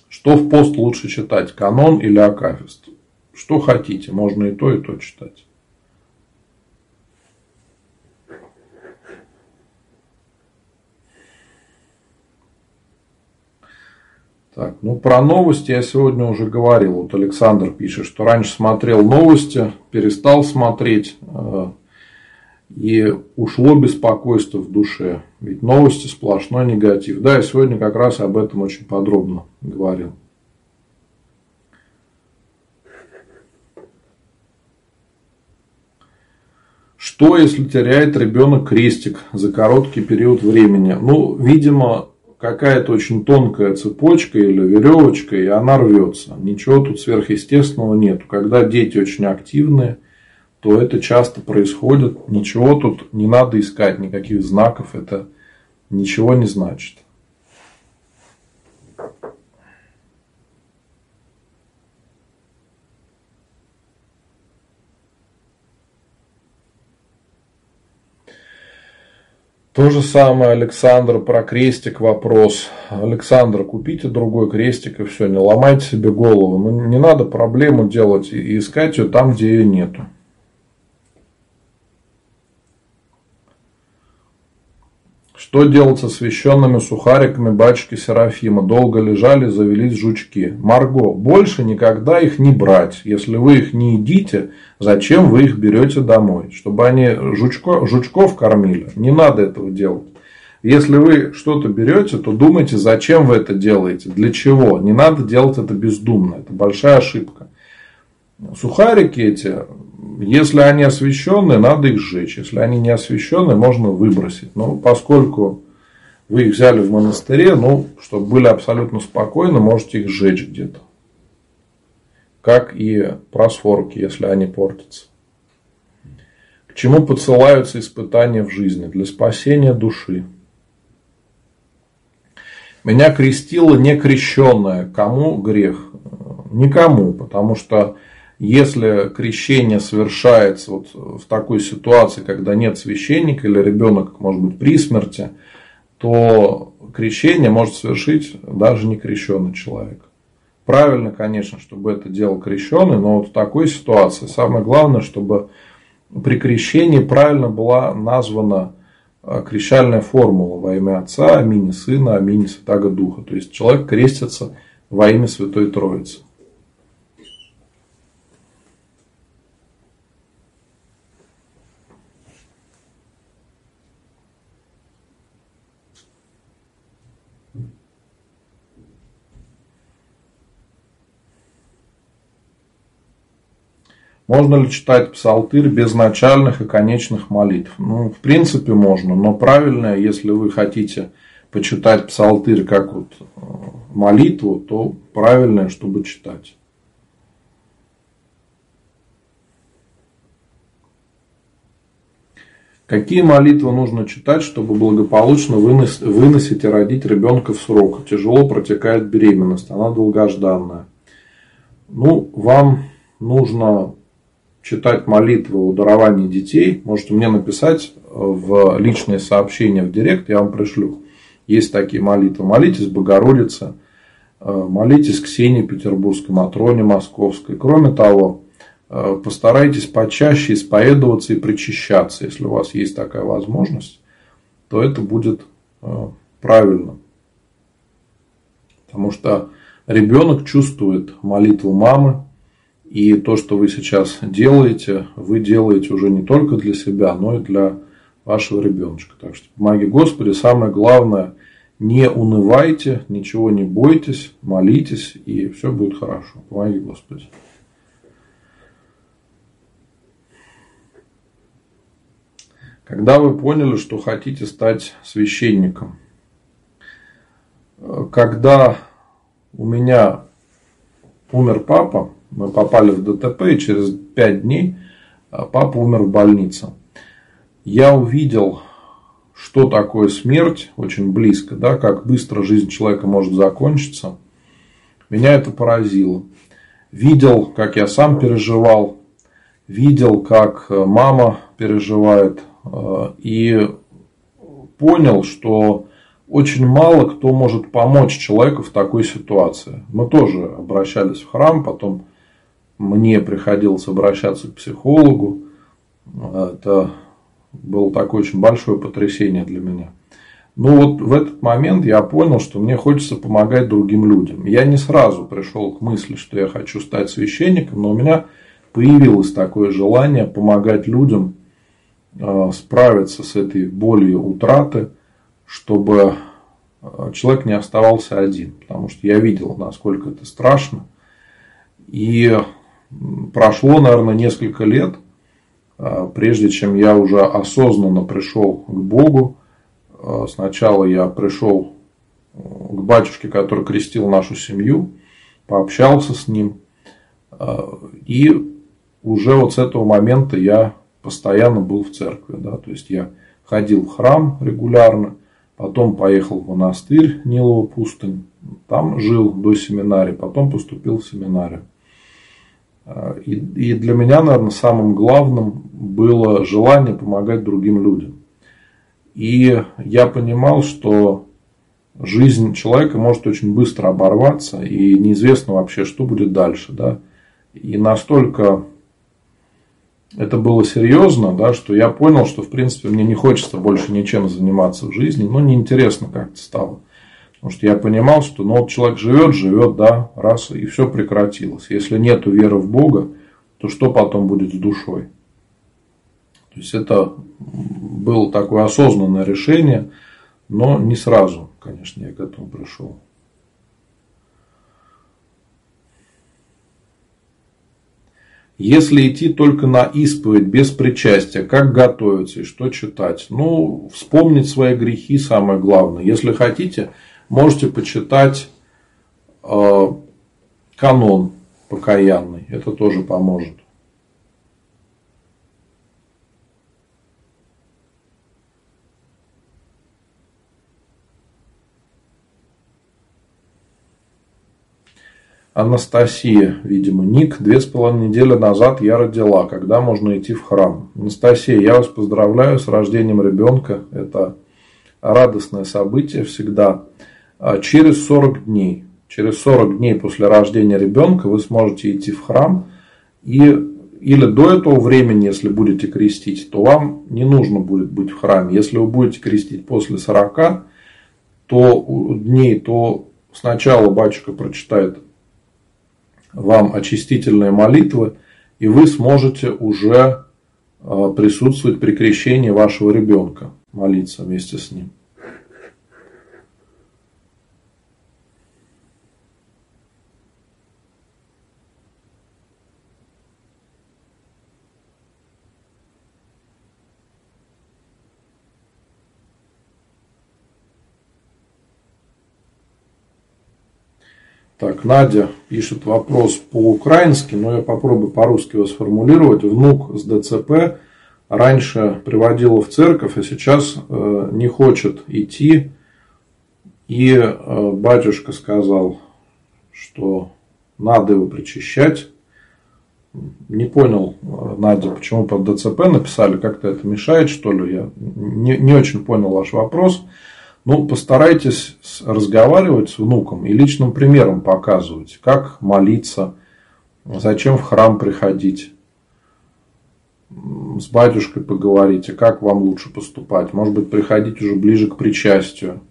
Что в пост лучше читать, канон или акафист? Что хотите, можно и то, и то читать. Так, ну про новости я сегодня уже говорил. Вот Александр пишет, что раньше смотрел новости, перестал смотреть э, и ушло беспокойство в душе. Ведь новости сплошной негатив. Да, я сегодня как раз об этом очень подробно говорил. Что, если теряет ребенок крестик за короткий период времени? Ну, видимо, какая-то очень тонкая цепочка или веревочка, и она рвется. Ничего тут сверхъестественного нет. Когда дети очень активные, то это часто происходит. Ничего тут не надо искать, никаких знаков. Это ничего не значит. То же самое Александр про крестик вопрос. Александр, купите другой крестик и все, не ломайте себе голову. Ну, не надо проблему делать и искать ее там, где ее нету. Что делать со священными сухариками батюшки Серафима? Долго лежали, завелись жучки. Марго, больше никогда их не брать. Если вы их не едите, зачем вы их берете домой? Чтобы они жучко, жучков кормили? Не надо этого делать. Если вы что-то берете, то думайте, зачем вы это делаете, для чего. Не надо делать это бездумно. Это большая ошибка. Сухарики эти если они освещенные, надо их сжечь. Если они не освещенные, можно выбросить. Но поскольку вы их взяли в монастыре, ну, чтобы были абсолютно спокойны, можете их сжечь где-то. Как и просфорки, если они портятся. К чему подсылаются испытания в жизни? Для спасения души. Меня крестила некрещенная. Кому грех? Никому, потому что если крещение совершается вот в такой ситуации, когда нет священника или ребенок может быть при смерти, то крещение может совершить даже не крещенный человек. Правильно, конечно, чтобы это делал крещенный, но вот в такой ситуации самое главное, чтобы при крещении правильно была названа э, крещальная формула во имя Отца, аминь Сына, аминь Святаго Духа. То есть человек крестится во имя Святой Троицы. Можно ли читать псалтырь без начальных и конечных молитв? Ну, в принципе, можно, но правильно, если вы хотите почитать псалтырь как вот э, молитву, то правильное, чтобы читать. Какие молитвы нужно читать, чтобы благополучно выносить, выносить и родить ребенка в срок? Тяжело протекает беременность, она долгожданная. Ну, вам нужно читать молитвы о даровании детей, можете мне написать в личные сообщения в директ, я вам пришлю. Есть такие молитвы. Молитесь Богородице, э, молитесь Ксении Петербургской, Матроне Московской. Кроме того, э, постарайтесь почаще исповедоваться и причащаться. Если у вас есть такая возможность, то это будет э, правильно. Потому что ребенок чувствует молитву мамы, и то, что вы сейчас делаете, вы делаете уже не только для себя, но и для вашего ребеночка. Так что помоги Господи. Самое главное, не унывайте, ничего не бойтесь, молитесь, и все будет хорошо. Помоги Господи. Когда вы поняли, что хотите стать священником, когда у меня умер папа, мы попали в ДТП, и через 5 дней а, папа умер в больнице. Я увидел, что такое смерть очень близко, да, как быстро жизнь человека может закончиться. Меня это поразило. Видел, как я сам переживал, видел, как э, мама переживает, э, и понял, что очень мало кто может помочь человеку в такой ситуации. Мы тоже обращались в храм, потом мне приходилось обращаться к психологу. Это было такое очень большое потрясение для меня. Но вот в этот момент я понял, что мне хочется помогать другим людям. Я не сразу пришел к мысли, что я хочу стать священником, но у меня появилось такое желание помогать людям э, справиться с этой болью утраты, чтобы э, человек не оставался один. Потому что я видел, насколько это страшно. И прошло, наверное, несколько лет, а, прежде чем я уже осознанно пришел к Богу, а, сначала я пришел к батюшке, который крестил нашу семью, пообщался с ним, и уже вот с этого момента я постоянно был в церкви. Да? То есть я ходил в храм регулярно, потом поехал в монастырь Нилова пустынь, там жил до семинарии, потом поступил в семинарию. И, и для меня, наверное, самым главным было желание помогать другим людям. И я понимал, что жизнь человека может очень быстро оборваться, и неизвестно вообще, что будет дальше. Да? И настолько это было серьезно, да, что я понял, что в принципе мне не хочется больше ничем заниматься в жизни, но неинтересно как-то стало. Потому что я понимал, что ну, вот человек живет, живет, да, раз, и все прекратилось. Если нет веры в Бога, то что потом будет с душой? То есть это было такое осознанное решение, но не сразу, конечно, я к этому пришел. Если идти только на исповедь без причастия, как готовиться и что читать? Ну, вспомнить свои грехи самое главное. Если хотите, можете почитать э, канон покаянный. Это тоже поможет. Анастасия, видимо, ник. Две с половиной недели назад я родила. Когда можно идти в храм? Анастасия, я вас поздравляю с рождением ребенка. Это радостное событие всегда. А через 40 дней, через 40 дней после рождения ребенка вы сможете идти в храм. И или до этого времени, если будете крестить, то вам не нужно будет быть в храме. Если вы будете крестить после 40 то, дней, то сначала батюшка прочитает вам очистительные молитвы, и вы сможете уже а, присутствовать при крещении вашего ребенка, молиться вместе с ним. Так, Надя пишет вопрос по-украински, но я попробую по-русски его сформулировать. Внук с ДЦП раньше приводила в церковь, а сейчас э, не хочет идти. И э, батюшка сказал, что надо его причащать. Не понял, э, Надя, почему под ДЦП написали, как-то это мешает, что ли? Я не, не очень понял ваш вопрос. Ну, постарайтесь разговаривать с внуком и личным примером показывать, как молиться, зачем в храм приходить. С батюшкой поговорите, как вам лучше поступать. Может быть, приходить уже ближе к причастию.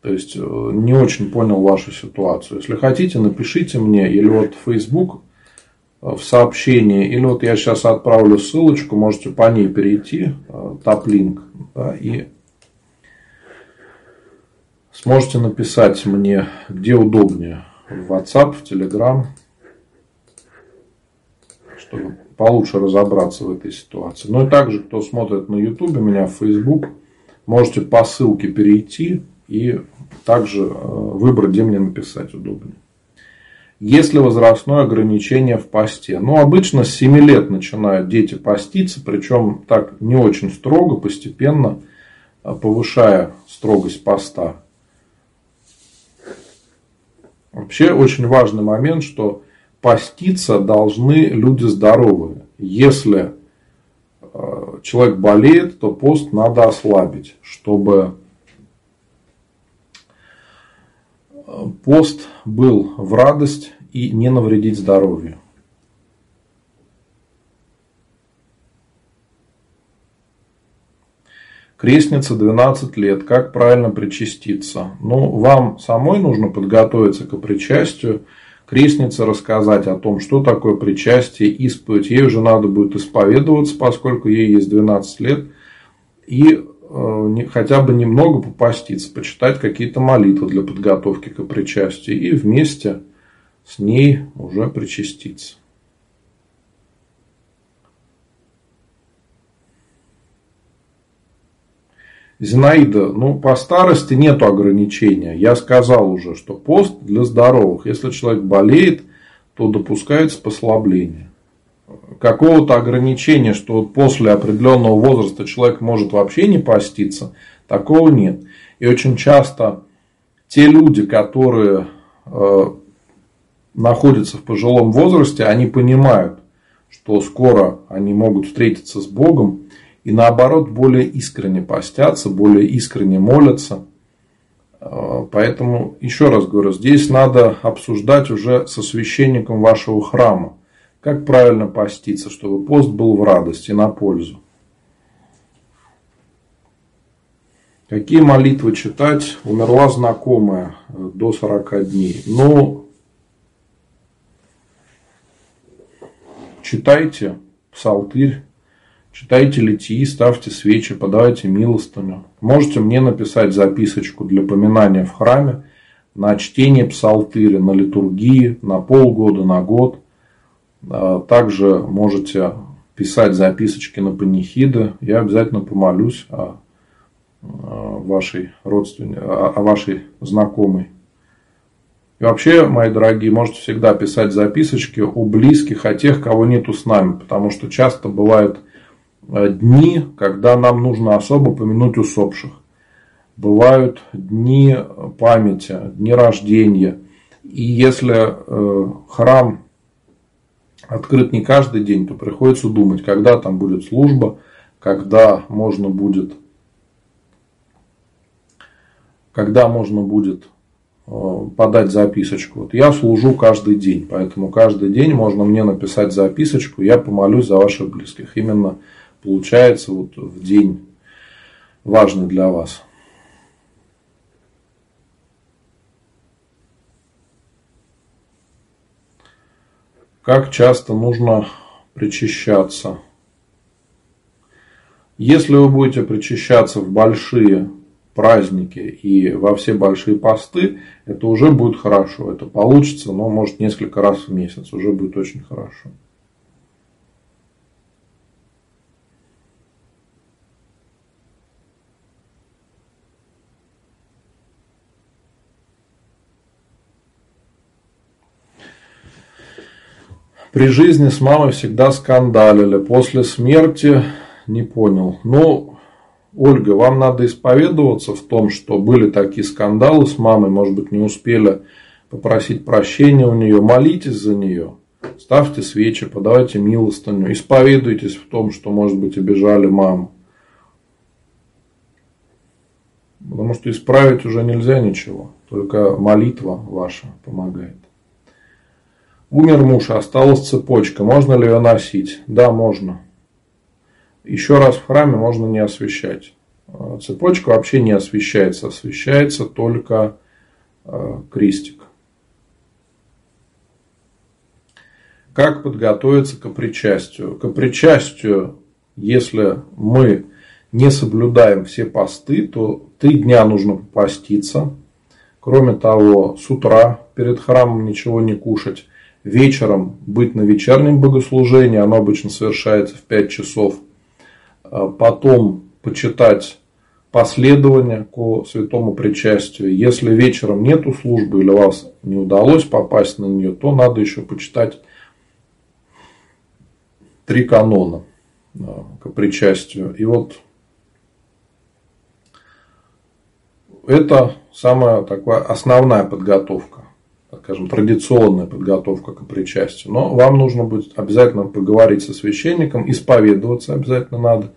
То есть, э, не очень понял вашу ситуацию. Если хотите, напишите мне или вот в Facebook э, в сообщении, или вот я сейчас отправлю ссылочку, можете по ней перейти, э, топ-линк, да, и Сможете написать мне, где удобнее, в WhatsApp, в Telegram, чтобы получше разобраться в этой ситуации. Ну и также, кто смотрит на YouTube, меня в Facebook, можете по ссылке перейти и также э, выбрать, где мне написать удобнее. Есть ли возрастное ограничение в посте? Ну, обычно с 7 лет начинают дети поститься, причем так не очень строго, постепенно э, повышая строгость поста. Вообще очень важный момент, что поститься должны люди здоровые. Если э, человек болеет, то пост надо ослабить, чтобы э, пост был в радость и не навредить здоровью. Крестница 12 лет. Как правильно причаститься? Ну, вам самой нужно подготовиться к причастию. Крестнице рассказать о том, что такое причастие, исповедь. Ей уже надо будет исповедоваться, поскольку ей есть 12 лет. И э, хотя бы немного попаститься, почитать какие-то молитвы для подготовки к причастию. И вместе с ней уже причаститься. Зинаида, ну, по старости нет ограничения. Я сказал уже, что пост для здоровых. Если человек болеет, то допускается послабление. Какого-то ограничения, что после определенного возраста человек может вообще не поститься, такого нет. И очень часто те люди, которые э, находятся в пожилом возрасте, они понимают, что скоро они могут встретиться с Богом, и наоборот более искренне постятся, более искренне молятся. Э, поэтому, еще раз говорю, здесь надо обсуждать уже со священником вашего храма, как правильно поститься, чтобы пост был в радости, на пользу. Какие молитвы читать? Умерла знакомая э, до 40 дней. Ну, читайте псалтырь, читайте литии, ставьте свечи, подавайте милостыню. Можете мне написать записочку для поминания в храме на чтение псалтыря, на литургии, на полгода, на год. А, также можете писать записочки на панихиды. Я обязательно помолюсь о вашей родственнице, о вашей знакомой. И вообще, мои дорогие, можете всегда писать записочки о близких, о тех, кого нету с нами. Потому что часто бывают э, дни, когда нам нужно особо помянуть усопших. Бывают дни памяти, дни рождения. И если э, храм открыт не каждый день, то приходится думать, когда там будет служба, когда можно будет, когда можно будет Э, подать записочку. Вот я служу каждый день, поэтому каждый день можно мне написать записочку, я помолюсь за ваших близких. Именно получается вот в день важный для вас. Как часто нужно причащаться? Если вы будете причащаться в большие праздники и во все большие посты, это уже будет хорошо. Это получится, но может несколько раз в месяц. Уже будет очень хорошо. При жизни с мамой всегда скандалили. После смерти не понял. Ну, Ольга, вам надо исповедоваться в том, что были такие скандалы с мамой, может быть, не успели попросить прощения у нее, молитесь за нее, ставьте свечи, подавайте милостыню, исповедуйтесь в том, что, может быть, обижали маму. Потому что исправить уже нельзя ничего, только молитва ваша помогает. Умер муж, осталась цепочка, можно ли ее носить? Да, можно. Еще раз в храме можно не освещать. Э, цепочка вообще не освещается, освещается только э, крестик. Как подготовиться к причастию? К причастию, если мы не соблюдаем все посты, то три дня нужно поститься. Кроме того, с утра перед храмом ничего не кушать. Вечером быть на вечернем богослужении, оно обычно совершается в 5 часов – Э, потом почитать последование к святому причастию. Если вечером нету службы или вас не удалось попасть на нее, то надо еще почитать три канона э, к причастию. И вот это самая такая основная подготовка, скажем, традиционная подготовка к причастию. Но вам нужно будет обязательно поговорить со священником, исповедоваться обязательно надо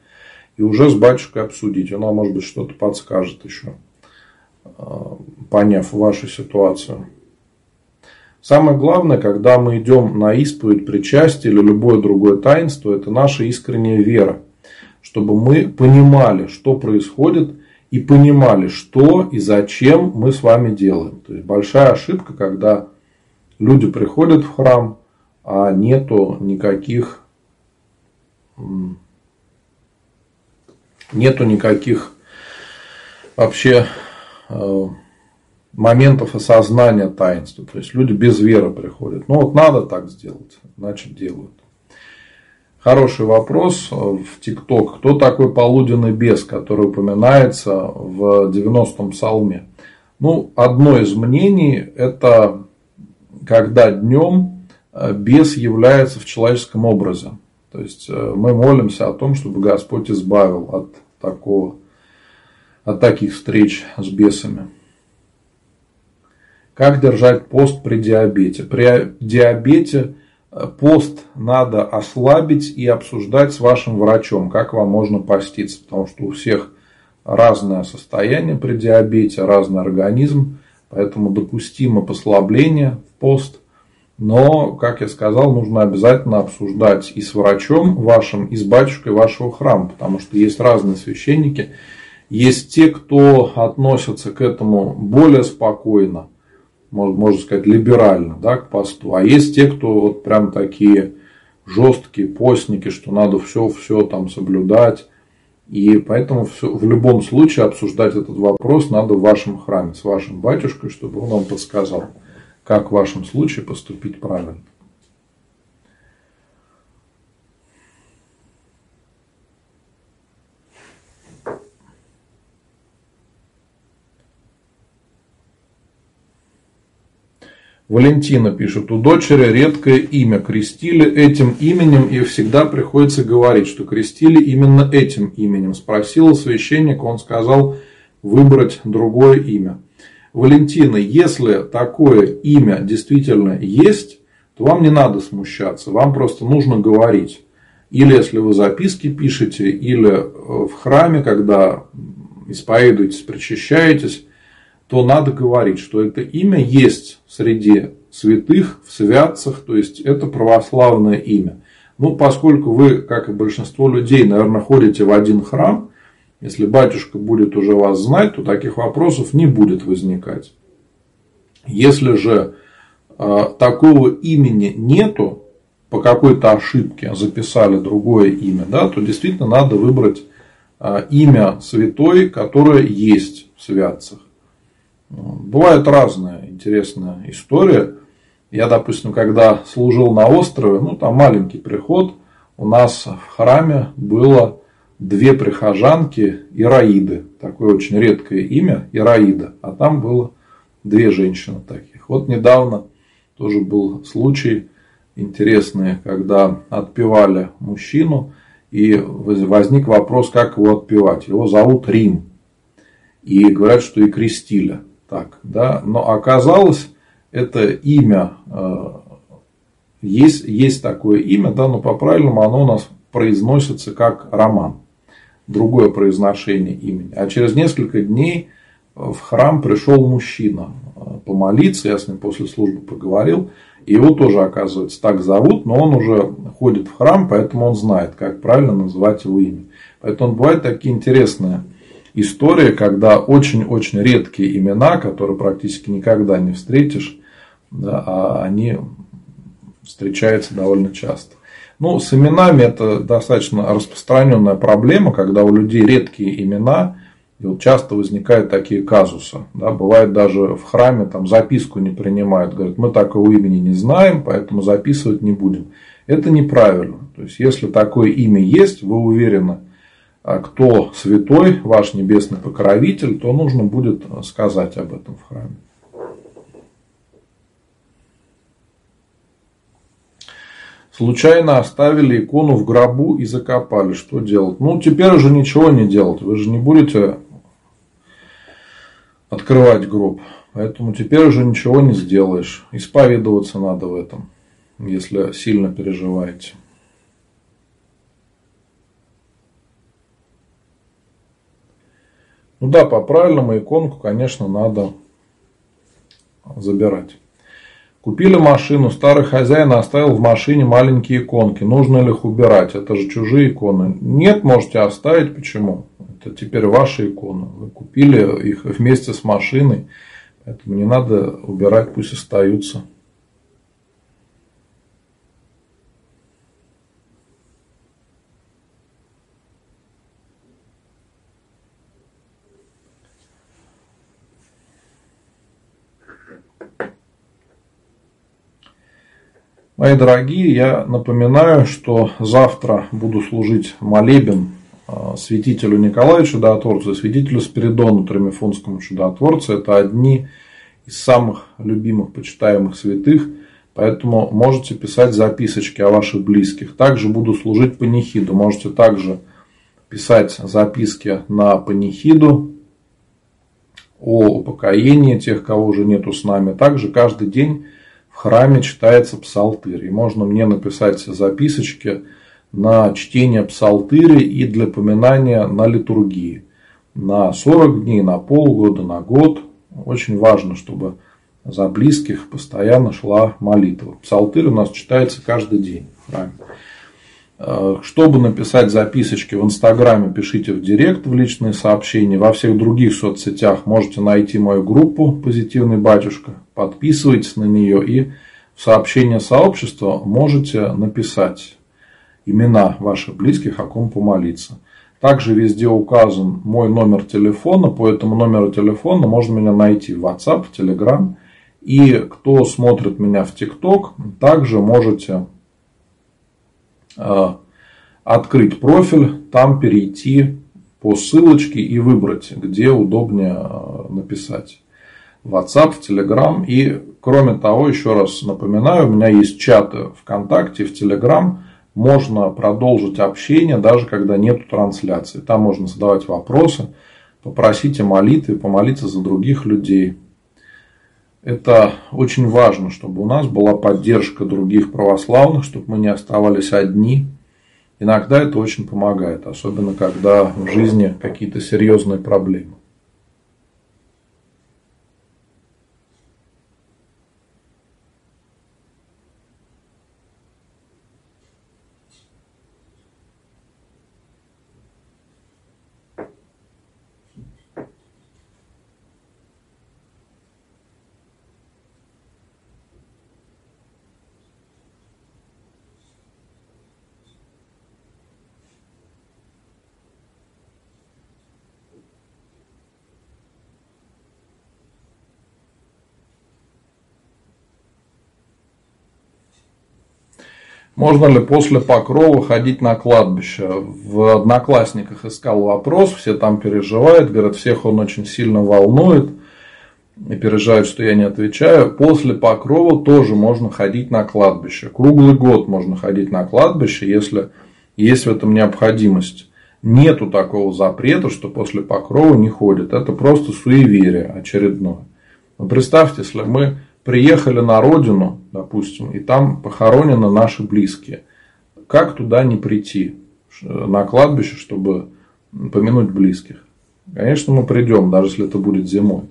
и уже с батюшкой обсудить. Она, может быть, что-то подскажет еще, а, поняв вашу ситуацию. Самое главное, когда мы идем на исповедь, причастие или любое другое таинство, это наша искренняя вера. Чтобы мы понимали, что происходит, и понимали, что и зачем мы с вами делаем. То есть большая ошибка, когда люди приходят в храм, а нету никаких нету никаких вообще э, моментов осознания таинства. То есть люди без веры приходят. Ну вот надо так сделать, значит делают. Хороший вопрос в ТикТок. Кто такой полуденный бес, который упоминается в 90-м псалме? Ну, одно из мнений – это когда днем э, бес является в человеческом образе. То есть э, мы молимся о том, чтобы Господь избавил от такого, от таких встреч с бесами. Как держать пост при диабете? При диабете э, пост надо ослабить и обсуждать с вашим врачом, как вам можно поститься. Потому что у всех разное состояние при диабете, разный организм. Поэтому допустимо послабление в пост. Но, как я сказал, нужно обязательно обсуждать и с врачом вашим, и с батюшкой вашего храма. Потому что есть разные священники. Есть те, кто относятся к этому более спокойно можно сказать, либерально да, к посту. А есть те, кто вот прям такие жесткие постники, что надо все, все там соблюдать. И поэтому все, в любом случае обсуждать этот вопрос надо в вашем храме с вашим батюшкой, чтобы он вам подсказал, как в вашем случае поступить правильно. Валентина пишет, у дочери редкое имя, крестили этим именем и всегда приходится говорить, что крестили именно этим именем. Спросила священника, он сказал выбрать другое имя. Валентина, если такое имя действительно есть, то вам не надо смущаться, вам просто нужно говорить. Или если вы записки пишете, или в храме, когда исповедуетесь, причащаетесь, то надо говорить, что это имя есть среди святых, в святцах, то есть это православное имя. Ну, поскольку вы, как и большинство людей, наверное, ходите в один храм, если батюшка будет уже вас знать, то таких вопросов не будет возникать. Если же э, такого имени нету, по какой-то ошибке записали другое имя, да, то действительно надо выбрать э, имя святой, которое есть в святцах. Бывает разная интересная история. Я, допустим, когда служил на острове, ну там маленький приход, у нас в храме было две прихожанки Ираиды. Такое очень редкое имя Ираида. А там было две женщины таких. Вот недавно тоже был случай интересный, когда отпевали мужчину, и возник вопрос, как его отпевать. Его зовут Рим. И говорят, что и крестили так, да, но оказалось, это имя, э, есть, есть такое имя, да, но по-правильному оно у нас произносится как Роман. Другое произношение имени. А через несколько дней в храм пришел мужчина э, помолиться, я с ним после службы поговорил, и его тоже, оказывается, так зовут, но он уже ходит в храм, поэтому он знает, как правильно называть его имя. Поэтому бывают такие интересные история, когда очень-очень редкие имена, которые практически никогда не встретишь, да, а они встречаются довольно часто. Ну, с именами это достаточно распространенная проблема, когда у людей редкие имена, и вот часто возникают такие казусы. Да, бывает даже в храме там записку не принимают, говорят, мы такого имени не знаем, поэтому записывать не будем. Это неправильно. То есть, если такое имя есть, вы уверены, кто святой, ваш небесный покровитель, то нужно будет сказать об этом в храме. Случайно оставили икону в гробу и закопали. Что делать? Ну, теперь уже ничего не делать. Вы же не будете открывать гроб. Поэтому теперь уже ничего не сделаешь. Исповедоваться надо в этом, если сильно переживаете. Ну да, по правильному иконку, конечно, надо забирать. Купили машину, старый хозяин оставил в машине маленькие иконки. Нужно ли их убирать? Это же чужие иконы. Нет, можете оставить. Почему? Это теперь ваши иконы. Вы купили их вместе с машиной. Поэтому не надо убирать, пусть остаются. Мои дорогие, я напоминаю, что завтра буду служить молебен а, святителю Николаю Чудотворцу и святителю Спиридону Тремифунскому Чудотворцу. Это одни из самых любимых, почитаемых святых, поэтому можете писать записочки о ваших близких. Также буду служить панихиду. Можете также писать записки на панихиду о упокоении тех, кого уже нету с нами. Также каждый день храме читается псалтырь. И можно мне написать записочки на чтение псалтыри и для поминания на литургии. На 40 дней, на полгода, на год. Очень важно, чтобы за близких постоянно шла молитва. Псалтырь у нас читается каждый день в храме. Э, чтобы написать записочки в Инстаграме, пишите в Директ в личные сообщения. Во всех других соцсетях можете найти мою группу «Позитивный батюшка». Подписывайтесь на нее и в сообщение сообщества можете написать имена ваших близких, о ком помолиться. Также везде указан мой номер телефона. По этому номеру телефона можно меня найти в WhatsApp, в Telegram. И кто смотрит меня в TikTok, также можете открыть профиль, там перейти по ссылочке и выбрать, где удобнее э, написать. WhatsApp, Telegram. И кроме того, еще раз напоминаю, у меня есть чаты ВКонтакте, в Telegram. Можно продолжить общение, даже когда нет трансляции. Там можно задавать вопросы, попросите молитвы, помолиться за других людей. Это очень важно, чтобы у нас была поддержка других православных, чтобы мы не оставались одни. Иногда это очень помогает, особенно когда в жизни какие-то серьезные проблемы. Можно ли после покрова ходить на кладбище? В Одноклассниках искал вопрос, все там переживают, говорят, всех он очень сильно волнует и переживают, что я не отвечаю. После покрова тоже можно ходить на кладбище. Круглый год можно ходить на кладбище, если есть в этом необходимость. Нету такого запрета, что после покрова не ходят. Это просто суеверие очередное. Но представьте, если мы приехали на родину, допустим, и там похоронены наши близкие. Как туда не прийти на кладбище, чтобы помянуть близких? Конечно, мы придем, даже если это будет зимой.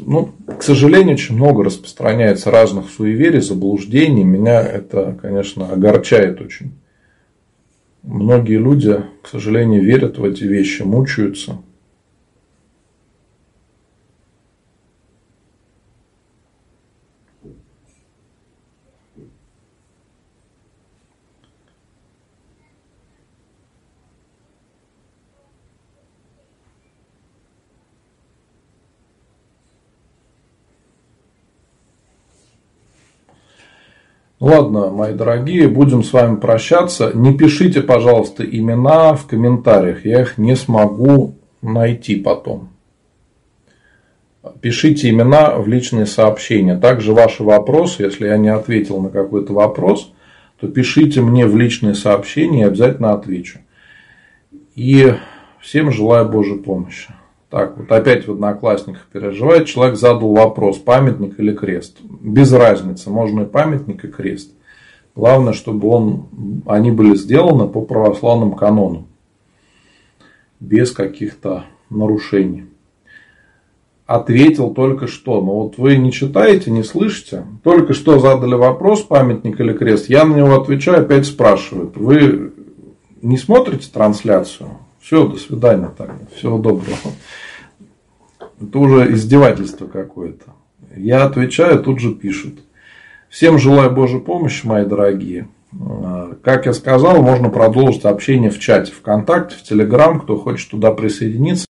Ну, к сожалению, очень много распространяется разных суеверий, заблуждений. Меня это, конечно, огорчает очень. Многие люди, к сожалению, верят в эти вещи, мучаются. Ладно, мои дорогие, будем с вами прощаться. Не пишите, пожалуйста, имена в комментариях. Я их не смогу найти потом. Пишите имена в личные сообщения. Также ваши вопросы, если я не ответил на какой-то вопрос, то пишите мне в личные сообщения, я обязательно отвечу. И всем желаю Божьей помощи. Так, вот опять в Одноклассниках переживает. Человек задал вопрос, памятник или крест. Без разницы, можно и памятник, и крест. Главное, чтобы он, они были сделаны по православным канонам. Без каких-то нарушений. Ответил только что. Но вот вы не читаете, не слышите. Только что задали вопрос, памятник или крест. Я на него отвечаю, опять спрашивают. Вы не смотрите трансляцию? Все, до свидания тогда. Всего доброго. Это уже издевательство какое-то. Я отвечаю, тут же пишут. Всем желаю Божьей помощи, мои дорогие. Как я сказал, можно продолжить общение в чате ВКонтакте, в Телеграм, кто хочет туда присоединиться.